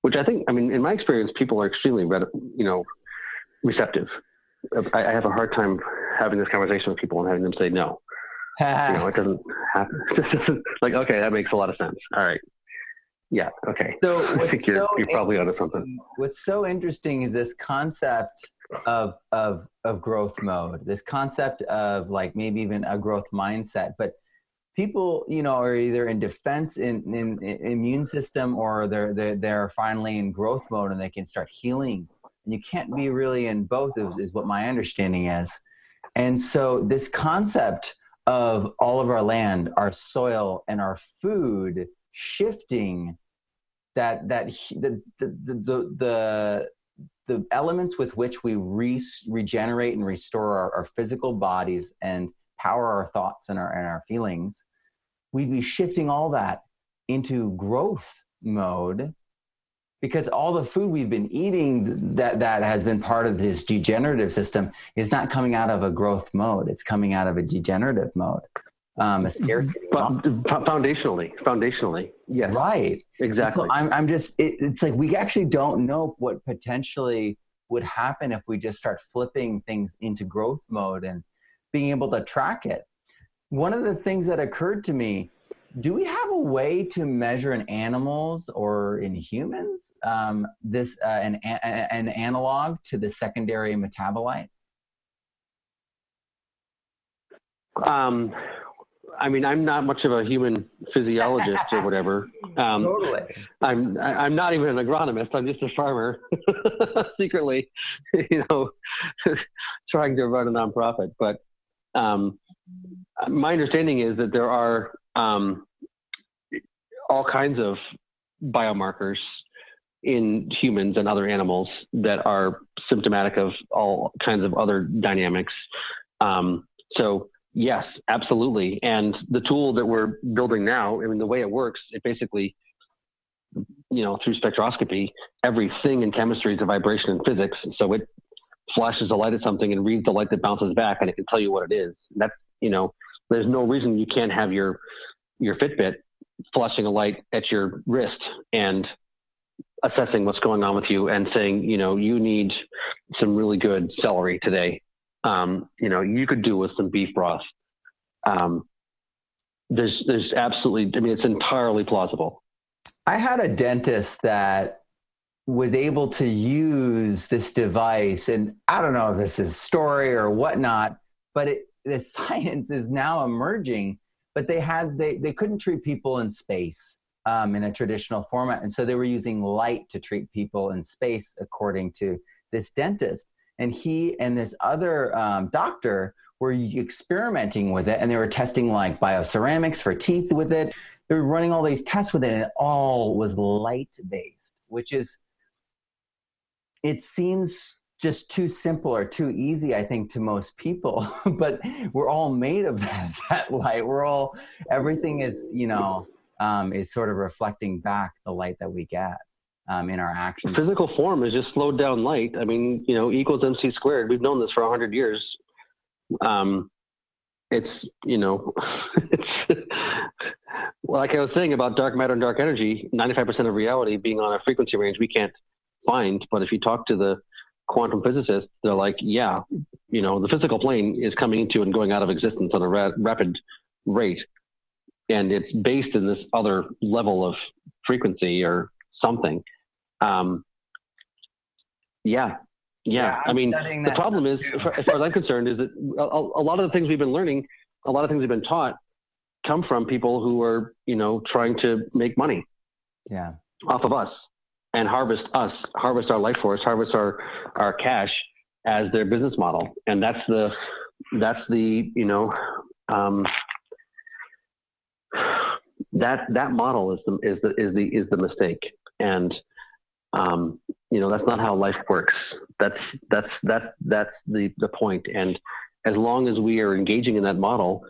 which I think, I mean, in my experience, people are extremely, you know, receptive. I, I, have a hard time having this conversation with people and having them say no. you know, it doesn't happen. like, okay, that makes a lot of sense. All right. Yeah. Okay. So I think you're, so you're probably onto something. What's so interesting is this concept of of of growth mode this concept of like maybe even a growth mindset but people you know are either in defense in, in, in immune system or they're, they're they're finally in growth mode and they can start healing and you can't be really in both is, is what my understanding is and so this concept of all of our land our soil and our food shifting that that the the the, the the elements with which we re- regenerate and restore our, our, physical bodies and power our thoughts and our, and our feelings, we'd be shifting all that into growth mode because all the food we've been eating that, that has been part of this degenerative system is not coming out of a growth mode. It's coming out of a degenerative mode um, a mm-hmm. scarcity. foundationally, foundationally, yes, right, exactly. So I'm, I'm just, it, it's like we actually don't know what potentially would happen if we just start flipping things into growth mode and being able to track it. One of the things that occurred to me do we have a way to measure in animals or in humans um, this uh, an, an analog to the secondary metabolite um, I mean, I'm not much of a human physiologist or whatever. Um, totally. I'm I'm not even an agronomist. I'm just a farmer, secretly, you know, trying to run a nonprofit. But um, my understanding is that there are um, all kinds of biomarkers in humans and other animals that are symptomatic of all kinds of other dynamics. Um, so Yes, absolutely. And the tool that we're building now, I mean, the way it works, it basically, you know, through spectroscopy, everything in chemistry is a vibration in physics. So it flashes a light at something and reads the light that bounces back, and it can tell you what it is. That's, you know, there's no reason you can't have your your Fitbit flashing a light at your wrist and assessing what's going on with you and saying, you know, you need some really good celery today um, you know, you could do with some beef broth. Um, there's, there's absolutely, I mean, it's entirely plausible. I had a dentist that was able to use this device, and I don't know if this is story or whatnot, but it, the science is now emerging. But they had they they couldn't treat people in space um, in a traditional format, and so they were using light to treat people in space, according to this dentist and he and this other um, doctor were experimenting with it and they were testing like bioceramics for teeth with it they were running all these tests with it, and it all was light based, which is it seems just too simple or too easy, I think, to most people. but we're all made of that, that light. We're all everything is, you know, um, is sort of reflecting back the light that we get um, in our actions. Physical form is just slowed down light. I mean, you know, equals mc squared. We've known this for hundred years. Um, it's you know, it's like I was saying about dark matter and dark energy. Ninety-five percent of reality being on a frequency range we can't find. But if you talk to the quantum physicists, they're like, yeah, you know, the physical plane is coming into and going out of existence on a ra- rapid rate, and it's based in this other level of frequency or something. Um, yeah, yeah. yeah I mean, the problem is, as far as I'm concerned, is that a, a, lot of the things we've been learning, a lot of things we've been taught, come from people who are, you know, trying to make money. Yeah. Off of us and harvest us, harvest our life force, harvest our our cash as their business model, and that's the that's the you know um, that that model is the is the is the is the mistake, and um, you know that's not how life works. That's that's that's that's the the point, and as long as we are engaging in that model,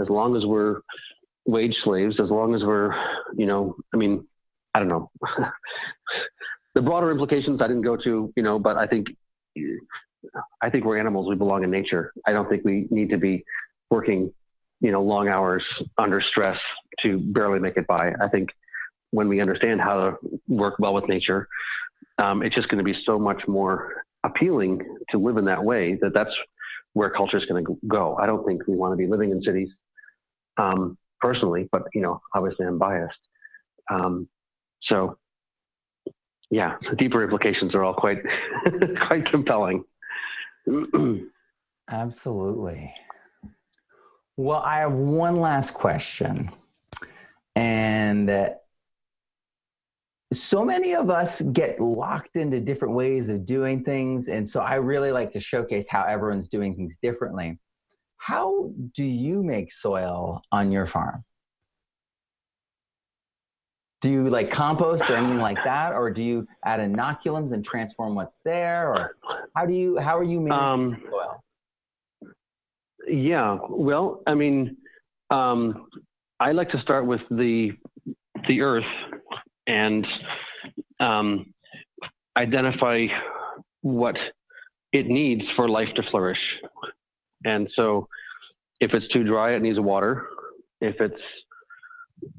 as long as we're wage slaves, as long as we're you know, I mean, I don't know. the broader implications I didn't go to, you know, but I think I think we're animals. We belong in nature. I don't think we need to be working, you know, long hours under stress to barely make it by. I think when we understand how to work well with nature, um, it's just going to be so much more appealing to live in that way that that's where culture is going to go. I don't think we want to be living in cities um, personally, but you know, obviously I'm biased. Um, so yeah, the deeper implications are all quite quite compelling. Absolutely. Well, I have one last question. And so many of us get locked into different ways of doing things. And so I really like to showcase how everyone's doing things differently. How do you make soil on your farm? do you like compost or anything like that or do you add inoculums and transform what's there or how do you how are you making um, soil yeah well i mean um, i like to start with the the earth and um, identify what it needs for life to flourish and so if it's too dry it needs water if it's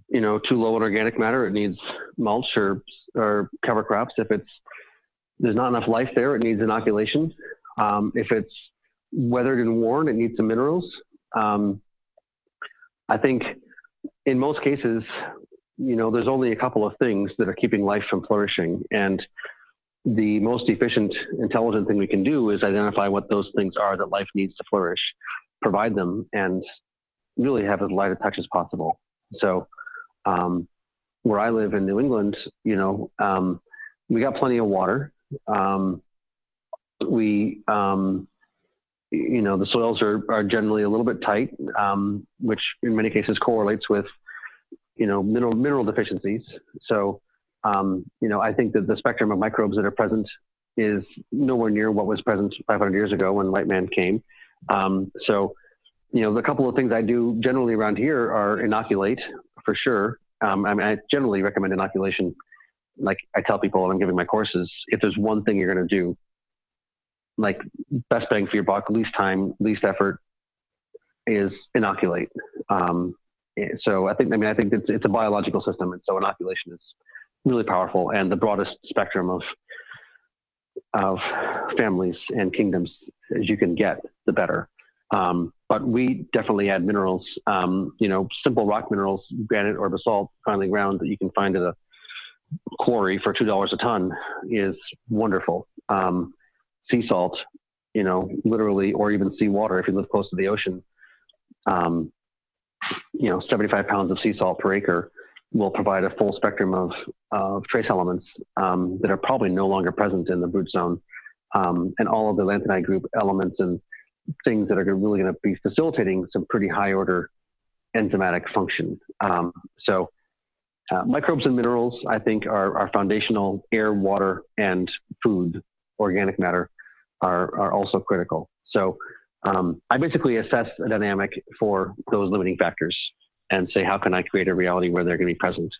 you know too low in organic matter, it needs mulch or or cover crops. If it's there's not enough life there, it needs inoculation. Um, if it's weathered and worn, it needs some minerals. Um, I think in most cases, you know, there's only a couple of things that are keeping life from flourishing, and the most efficient, intelligent thing we can do is identify what those things are that life needs to flourish, provide them, and really have as light a touch as possible. So, um, where I live in New England, you know, um, we got plenty of water. Um, we, um, you know, the soils are, are generally a little bit tight, um, which in many cases correlates with, you know, mineral mineral deficiencies. So, um, you know, I think that the spectrum of microbes that are present is nowhere near what was present 500 years ago when white man came. so, you know, the couple of things I do generally around here are inoculate for sure. Um, I mean, I generally recommend inoculation. Like I tell people when I'm giving my courses, if there's one thing you're going to do, like best bang for your buck, least time, least effort, is inoculate. Um, so I think, I mean, I think it's, it's a biological system, and so inoculation is really powerful and the broadest spectrum of of families and kingdoms as you can get, the better. Um, but we definitely add minerals, um, you know, simple rock minerals, granite or basalt, finely ground that you can find at a quarry for $2 a ton is wonderful. Um, sea salt, you know, literally, or even sea water if you live close to the ocean. Um, you know, 75 pounds of sea salt per acre will provide a full spectrum of, of trace elements um, that are probably no longer present in the root zone. Um, and all of the lanthanide group elements and things that are really going to be facilitating some pretty high order enzymatic function. Um, so uh, microbes and minerals, I think, are, are foundational. Air, water, and food, organic matter, are, are also critical. So um, I basically assess a dynamic for those limiting factors and say, how can I create a reality where they're going to be present?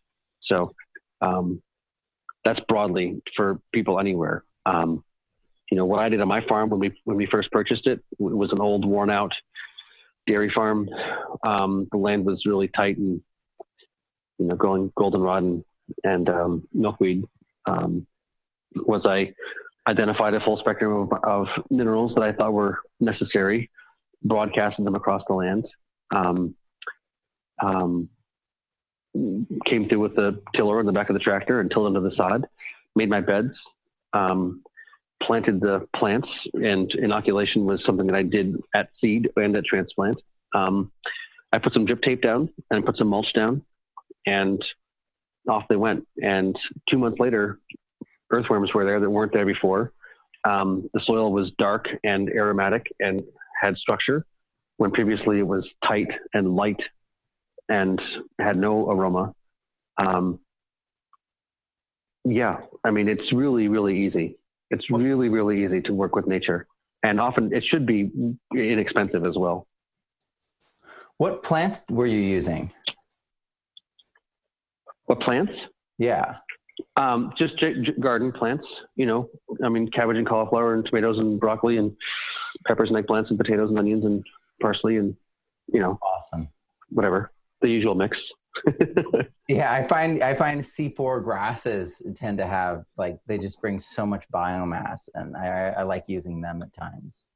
So um, that's broadly for people anywhere. Um, you know, what I did on my farm when we when we first purchased it, it was an old, worn out dairy farm. Um, the land was really tight and you know, growing goldenrod and, and um, milkweed. Um, was I identified a full spectrum of, of, minerals that I thought were necessary, broadcasted them across the land. Um, um, came through with the tiller in the back of the tractor and tilled into the sod, made my beds, um, planted the plants, and inoculation was something that I did at seed and at transplant. Um, I put some drip tape down and put some mulch down, and off they went. And two months later, earthworms were there that weren't there before. Um, the soil was dark and aromatic and had structure, when previously it was tight and light and had no aroma. Um, yeah, I mean, it's really, really easy. It's really, really easy to work with nature. And often it should be inexpensive as well. What plants were you using? What plants? Yeah. Um, just j- j- garden plants, you know, I mean, cabbage and cauliflower and tomatoes and broccoli and peppers and eggplants and potatoes and onions and parsley and, you know, awesome. Whatever the usual mix. yeah, I find I find C4 grasses tend to have like they just bring so much biomass, and I, I like using them at times.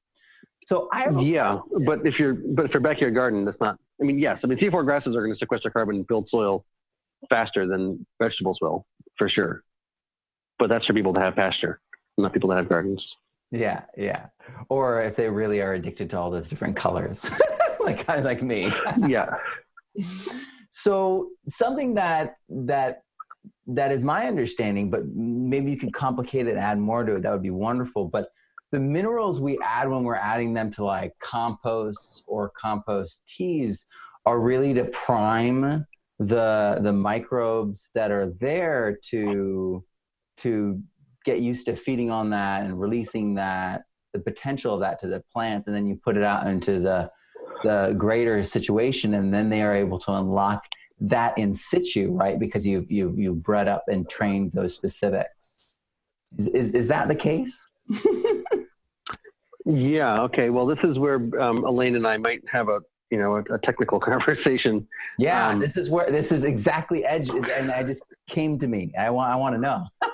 So I yeah, but if you're but if you're backyard garden, that's not. I mean, yes, I mean C4 grasses are going to sequester carbon and build soil faster than vegetables will, for sure. But that's for people to have pasture, not people that have gardens. Yeah, yeah. Or if they really are addicted to all those different colors, like I like me. yeah. So something that that that is my understanding, but maybe you could complicate it add more to it. That would be wonderful. But the minerals we add when we're adding them to like composts or compost teas are really to prime the the microbes that are there to to get used to feeding on that and releasing that the potential of that to the plants and then you put it out into the the greater situation and then they are able to unlock that in situ right? Because you've you've, you've bred up and trained those specifics. Is, is, is that the case? Yeah okay. Well this is where um, elaine and i might have a you know a, a technical conversation. Yeah um, this is where this is exactly edge and i just came to me. I want i want to know.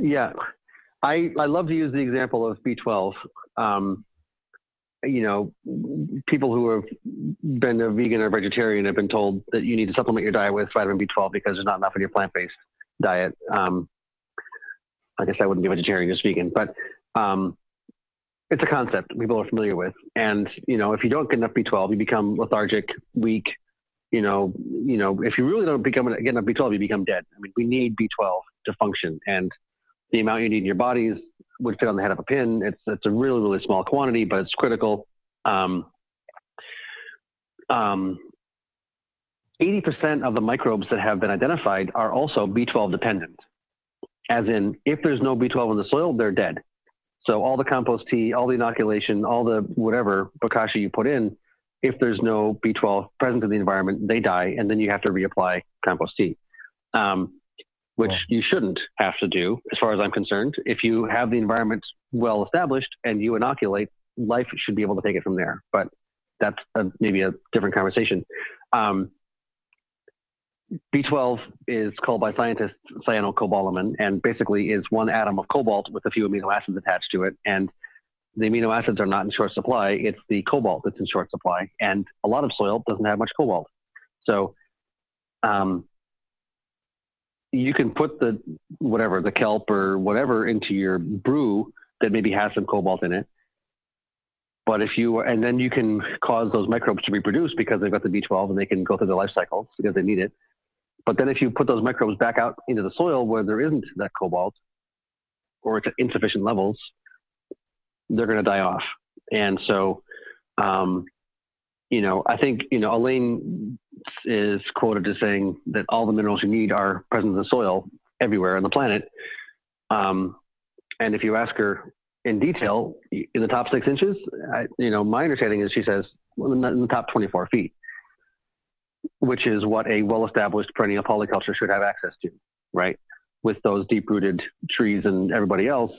Yeah. I i love to use the example of b12 um, you know, people who have been a vegan or vegetarian have been told that you need to supplement your diet with vitamin B12 because there's not enough in your plant-based diet. Um, I guess I wouldn't be vegetarian, just vegan, but um, it's a concept people are familiar with. And you know, if you don't get enough B12, you become lethargic, weak. You know, you know, if you really don't become get enough B12, you become dead. I mean, we need B12 to function, and the amount you need in your body is would fit on the head of a pin. It's it's a really really small quantity, but it's critical. Um, um, 80% of the microbes that have been identified are also B12 dependent. As in, if there's no B12 in the soil, they're dead. So all the compost tea, all the inoculation, all the whatever bokashi you put in, if there's no B12 present in the environment, they die, and then you have to reapply compost tea. Um, which you shouldn't have to do, as far as I'm concerned. If you have the environment well established and you inoculate, life should be able to take it from there. But that's a, maybe a different conversation. Um, B12 is called by scientists cyanocobalamin and basically is one atom of cobalt with a few amino acids attached to it. And the amino acids are not in short supply. It's the cobalt that's in short supply. And a lot of soil doesn't have much cobalt. So um, you can put the whatever the kelp or whatever into your brew that maybe has some cobalt in it. But if you and then you can cause those microbes to reproduce because they've got the B12 and they can go through their life cycles because they need it. But then if you put those microbes back out into the soil where there isn't that cobalt or it's at insufficient levels, they're going to die off. And so, um, you know, I think you know Elaine is quoted as saying that all the minerals you need are present in the soil everywhere on the planet. Um, and if you ask her in detail in the top six inches, I, you know, my understanding is she says well, in, the, in the top 24 feet, which is what a well-established perennial polyculture should have access to, right? With those deep-rooted trees and everybody else,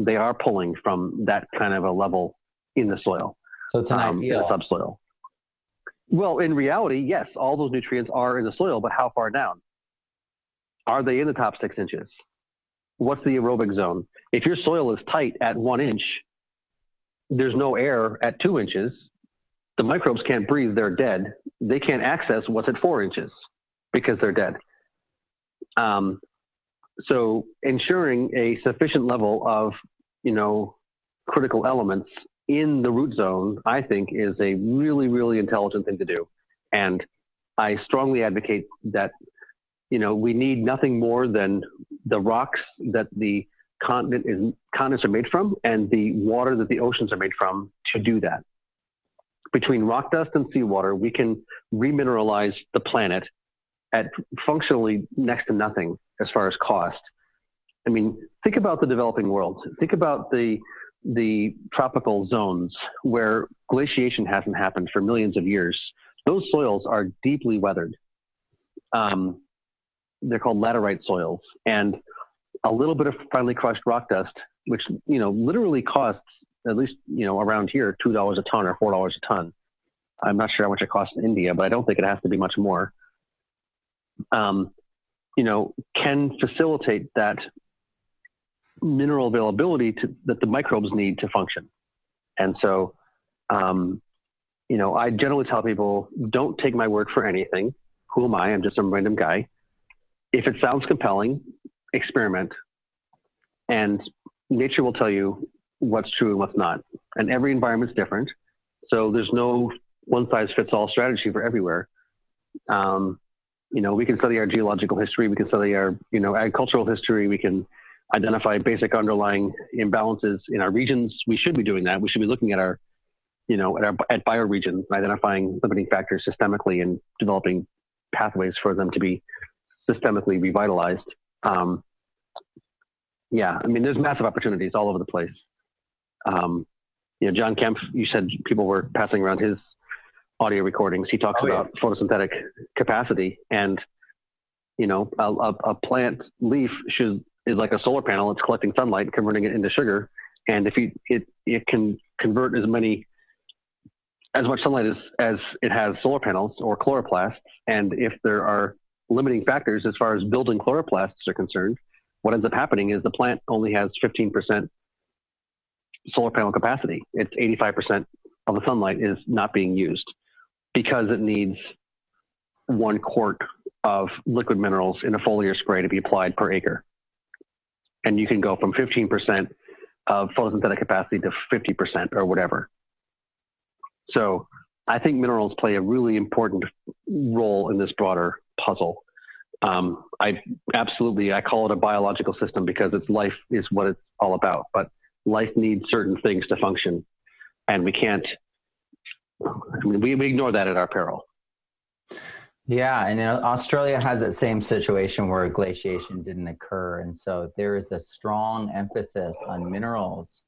they are pulling from that kind of a level in the soil. So it's an um, ideal. In the subsoil. Well, in reality, yes, all those nutrients are in the soil, but how far down? Are they in the top six inches? What's the aerobic zone? If your soil is tight at one inch, there's no air at two inches. The microbes can't breathe, they're dead. They can't access what's at four inches because they're dead. Um, so ensuring a sufficient level of, you know, critical elements in the root zone, I think, is a really, really intelligent thing to do. And I strongly advocate that, you know, we need nothing more than the rocks that the continent is continents are made from and the water that the oceans are made from to do that. Between rock dust and seawater, we can remineralize the planet at functionally next to nothing as far as cost. I mean, think about the developing world. Think about the the tropical zones where glaciation hasn't happened for millions of years. Those soils are deeply weathered. Um, they're called laterite soils, and a little bit of finely crushed rock dust, which you know literally costs at least you know around here two dollars a ton or four dollars a ton. I'm not sure how much it costs in India, but I don't think it has to be much more um, you know, can facilitate that mineral availability to, that the microbes need to function. And so, um, you know, I generally tell people, don't take my word for anything. Who am I? I'm just some random guy. If it sounds compelling, experiment. And nature will tell you what's true and what's not. And every environment's different. So there's no one size fits all strategy for everywhere. Um, you know, we can study our geological history, we can study our, you know, agricultural history, we can identify basic underlying imbalances in our regions. We should be doing that. We should be looking at our, you know, at our at bioregions, identifying limiting factors systemically and developing pathways for them to be systemically revitalized. Um, yeah, I mean, there's massive opportunities all over the place. Um, you know, John Kempf, you said people were passing around his audio recordings, he talks oh, about yeah. photosynthetic capacity. And, you know, a, a, a, plant leaf should is like a solar panel. It's collecting sunlight, converting it into sugar. And if you, it, it can convert as many, as much sunlight as, as it has solar panels or chloroplasts. And if there are limiting factors as far as building chloroplasts are concerned, what ends up happening is the plant only has 15% solar panel capacity. It's 85% of the sunlight is not being used because it needs one quart of liquid minerals in a foliar spray to be applied per acre. And you can go from 15% of photosynthetic capacity to 50% or whatever. So I think minerals play a really important role in this broader puzzle. Um, I absolutely I call it a biological system because its life is what it's all about. But life needs certain things to function, and we can't I mean, we, we ignore that at our peril. Yeah, and Australia has that same situation where glaciation didn't occur, and so there is a strong emphasis on minerals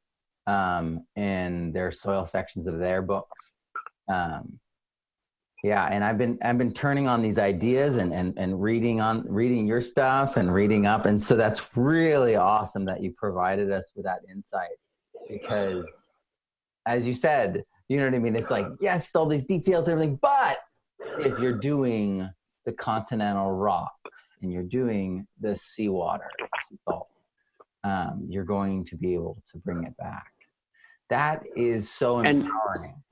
um, in their soil sections of their books. Um, yeah, and I've been I've been turning on these ideas and and and reading on reading your stuff and reading up, and so that's really awesome that you provided us with that insight because, as you said, you know what I mean? It's like, yes, all these details and everything, but if you're doing the continental rocks and you're doing the seawater, salt, um, you're going to be able to bring it back. That is so empowering. And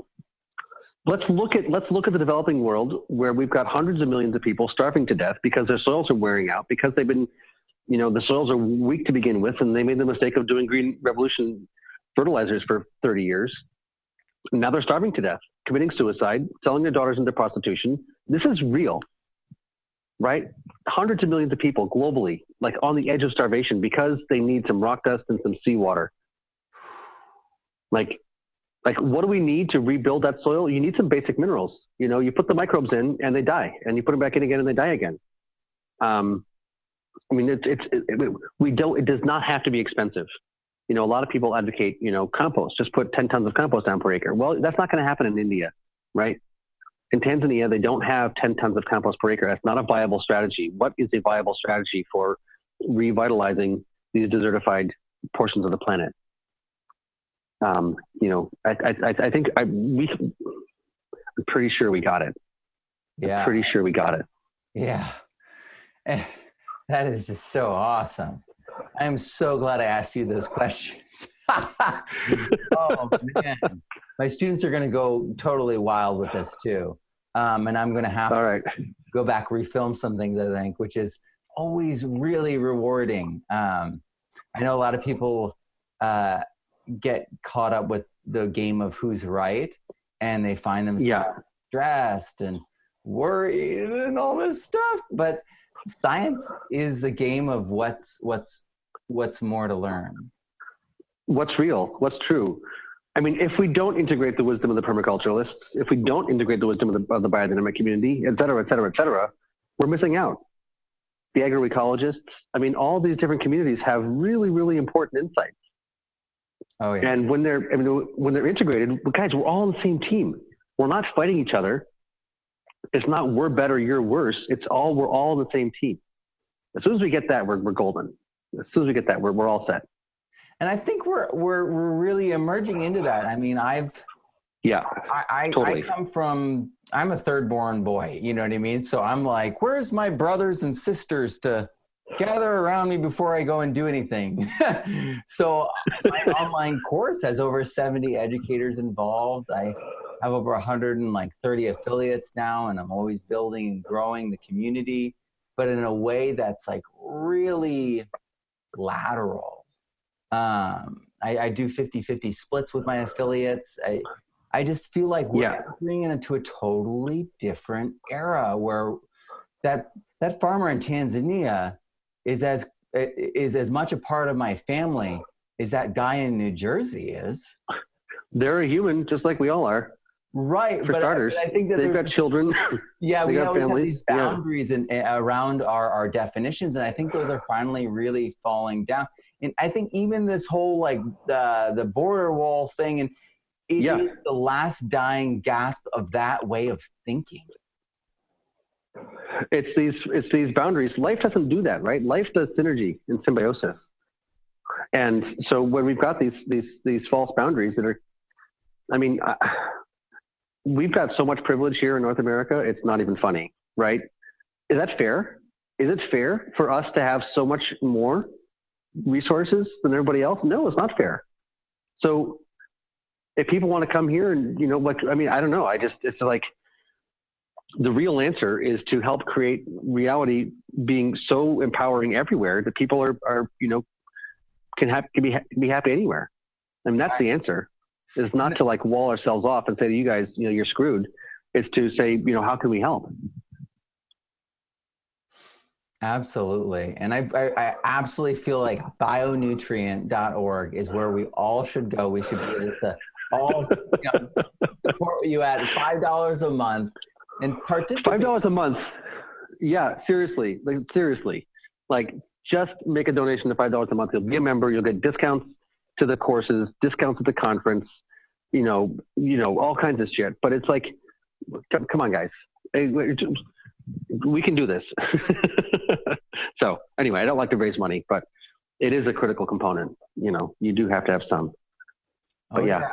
let's look at let's look at the developing world where we've got hundreds of millions of people starving to death because their soils are wearing out because they've been, you know, the soils are weak to begin with, and they made the mistake of doing green revolution fertilizers for 30 years now they're starving to death, committing suicide, selling their daughters into prostitution. This is real, right? Hundreds of millions of people globally, like on the edge of starvation because they need some rock dust and some seawater. Like, like what do we need to rebuild that soil? You need some basic minerals. You know, you put the microbes in and they die, and you put them back in again and they die again. Um, I mean, it's, it's it, we don't. It does not have to be expensive. You know, a lot of people advocate, you know, compost. Just put 10 tons of compost down per acre. Well, that's not going to happen in India, right? In Tanzania, they don't have 10 tons of compost per acre. That's not a viable strategy. What is a viable strategy for revitalizing these desertified portions of the planet? Um, you know, I, I, I think I, we, I'm pretty sure we got it. Yeah. I'm pretty sure we got it. Yeah. Eh, that is just so awesome. I'm so glad I asked you those questions. oh man, my students are going to go totally wild with this too, um, and I'm going to have All to right. go back refilm some things. I think, which is always really rewarding. Um, I know a lot of people uh, get caught up with the game of who's right, and they find themselves Yeah. stressed and worried and all this stuff. But science is a game of what's what's what's more to learn. what's real, what's true. I mean, if we don't integrate the wisdom of the permaculturalists, if we don't integrate the wisdom of the, of the biodynamic community, et cetera, et cetera, et cetera, we're missing out. The agroecologists, I mean, all these different communities have really, really important insights. Oh yeah. And when they're, I mean, when they're integrated, guys, we're all on the same team. We're not fighting each other. It's not we're better, you're worse. It's all we're all on the same team. As soon as we get that, we're, we're golden. As soon as we get that, we're, we're all set. and I think we're we're we're really emerging into that. I mean, I've Yeah. I, I, Totally. I come from I'm a third born boy, you know what I mean? So I'm like, where's my brothers and sisters to gather around me before I go and do anything? so my online course has over 70 educators involved. I have over 130 affiliates now, and I'm always building and growing the community, but in a way that's like really lateral. Um, I, I do 50 50 splits with my affiliates. I, I just feel like we're Yeah. entering into a totally different era where that that farmer in Tanzania is as is as much a part of my family as that guy in New Jersey is. They're a human, just like we all are. Right, For but, starters, I, but I think that They've got children. yeah, we got always have families, these yeah. boundaries in, uh, around our, our definitions, and I think those are finally really falling down. And I think even this whole like the the border wall thing, and it is Yeah. the last dying gasp of that way of thinking. It's these it's these boundaries. Life doesn't do that, right? Life does synergy and symbiosis. And so when we've got these these these false boundaries that are, I mean, I, we've got so much privilege here in North America. It's not even funny, right? Is that fair? Is it fair for us to have so much more resources than everybody else? No, it's not fair. So if people want to come here and you know, like, I mean, I don't know. I just it's like the real answer is to help create reality being so empowering everywhere that people are, are you know, can have can be ha- be happy anywhere. I mean, that's the answer. Is not to like wall ourselves off and say to you guys, you know, you're screwed. It's to say, you know, how can we help? Absolutely. And I, I, I absolutely feel like bionutrient.org is where we all should go. We should be able to all you know, support you at $5 a month and participate. Five dollars a month. Yeah, seriously, like seriously, like just make a donation to five dollars a month. You'll be a member. You'll get discounts to the courses, discounts at the conference. You know, you know, all kinds of shit. But it's like, come come on, guys, we we can do this. so anyway, I don't like to raise money, but it is a critical component. You know, you do have to have some. Oh, But yeah.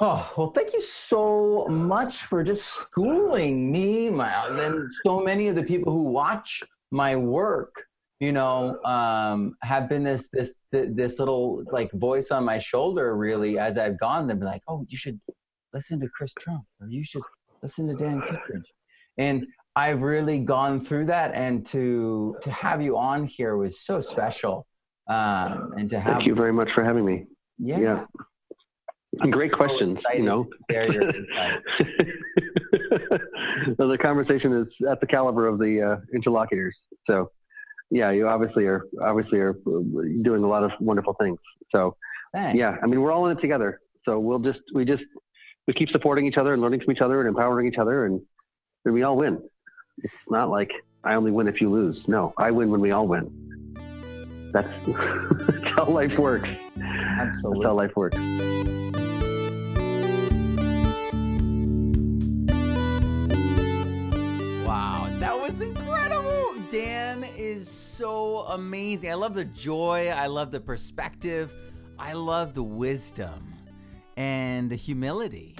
Oh, well, thank you so much for just schooling me, my, and so many of the people who watch my work, you know, um, have been this, this, this little like voice on my shoulder really as I've gone. They've been like, oh, you should listen to Chris Trump or you should listen to Dan Kittredge. And I've really gone through that and to, to have you on here was so special. Um, and to have, Thank you very much for having me. yeah. Yeah. I'm Great so questions, you know. to share your insight. so the conversation is at the caliber of the uh, interlocutors. So, yeah, you obviously are obviously are doing a lot of wonderful things. So, Thanks. yeah, I mean, we're all in it together. So we'll just we just we keep supporting each other and learning from each other and empowering each other, and, and we all win. It's not like I only win if you lose. No, I win when we all win. That's, that's how life works. Absolutely. That's how life works. Wow, that was incredible. Dan is so amazing. I love the joy, I love the perspective, I love the wisdom and the humility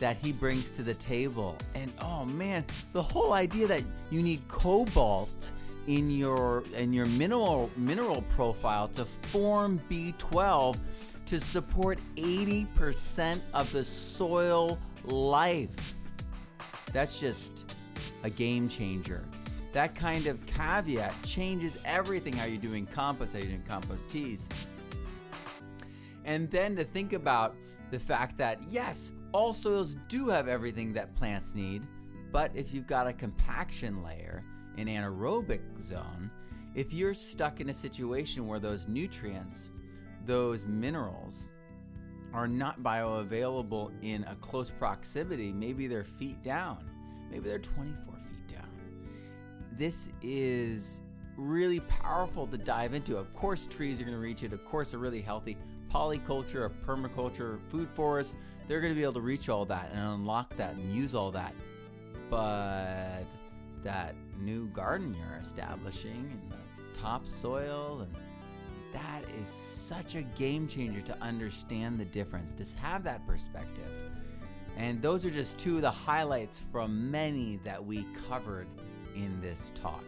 that he brings to the table. And oh man, the whole idea that you need cobalt in your in your mineral mineral profile to form B12 to support 80% of the soil life. That's just a game changer. That kind of caveat changes everything how you're doing compost, how you're doing compost teas. And then to think about the fact that yes, all soils do have everything that plants need, but if you've got a compaction layer, an anaerobic zone, if you're stuck in a situation where those nutrients, those minerals, are not bioavailable in a close proximity, maybe they're feet down, maybe they're 24 feet down. This is really powerful to dive into. Of course, trees are going to reach it. Of course, a really healthy polyculture, a permaculture, food forest, they're going to be able to reach all that and unlock that and use all that. But that new garden you're establishing and the topsoil and that is such a game changer to understand the difference to have that perspective. And those are just two of the highlights from many that we covered in this talk.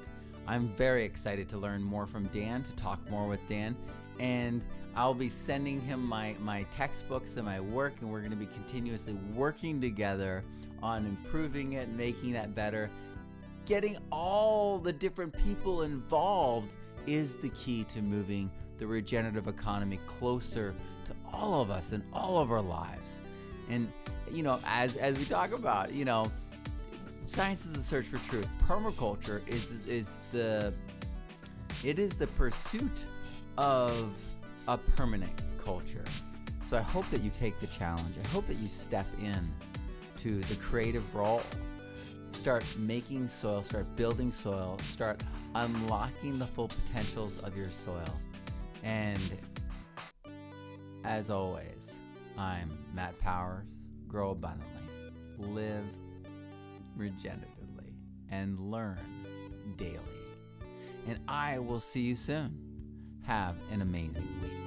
I'm very excited to learn more from dan to talk more with dan and i'll be sending him my, my textbooks and my work and we're going to be continuously working together on improving it making that better getting all the different people involved is the key to moving the regenerative economy closer to all of us and all of our lives. And you know, as as we talk about, you know, science is the search for truth. Permaculture is is the it is the pursuit of a permanent culture. So I hope that you take the challenge. I hope that you step in to the creative role start making soil, start building soil, start unlocking the full potentials of your soil. And as always, I'm Matt Powers. Grow abundantly, live regeneratively, and learn daily. And I will see you soon. Have an amazing week.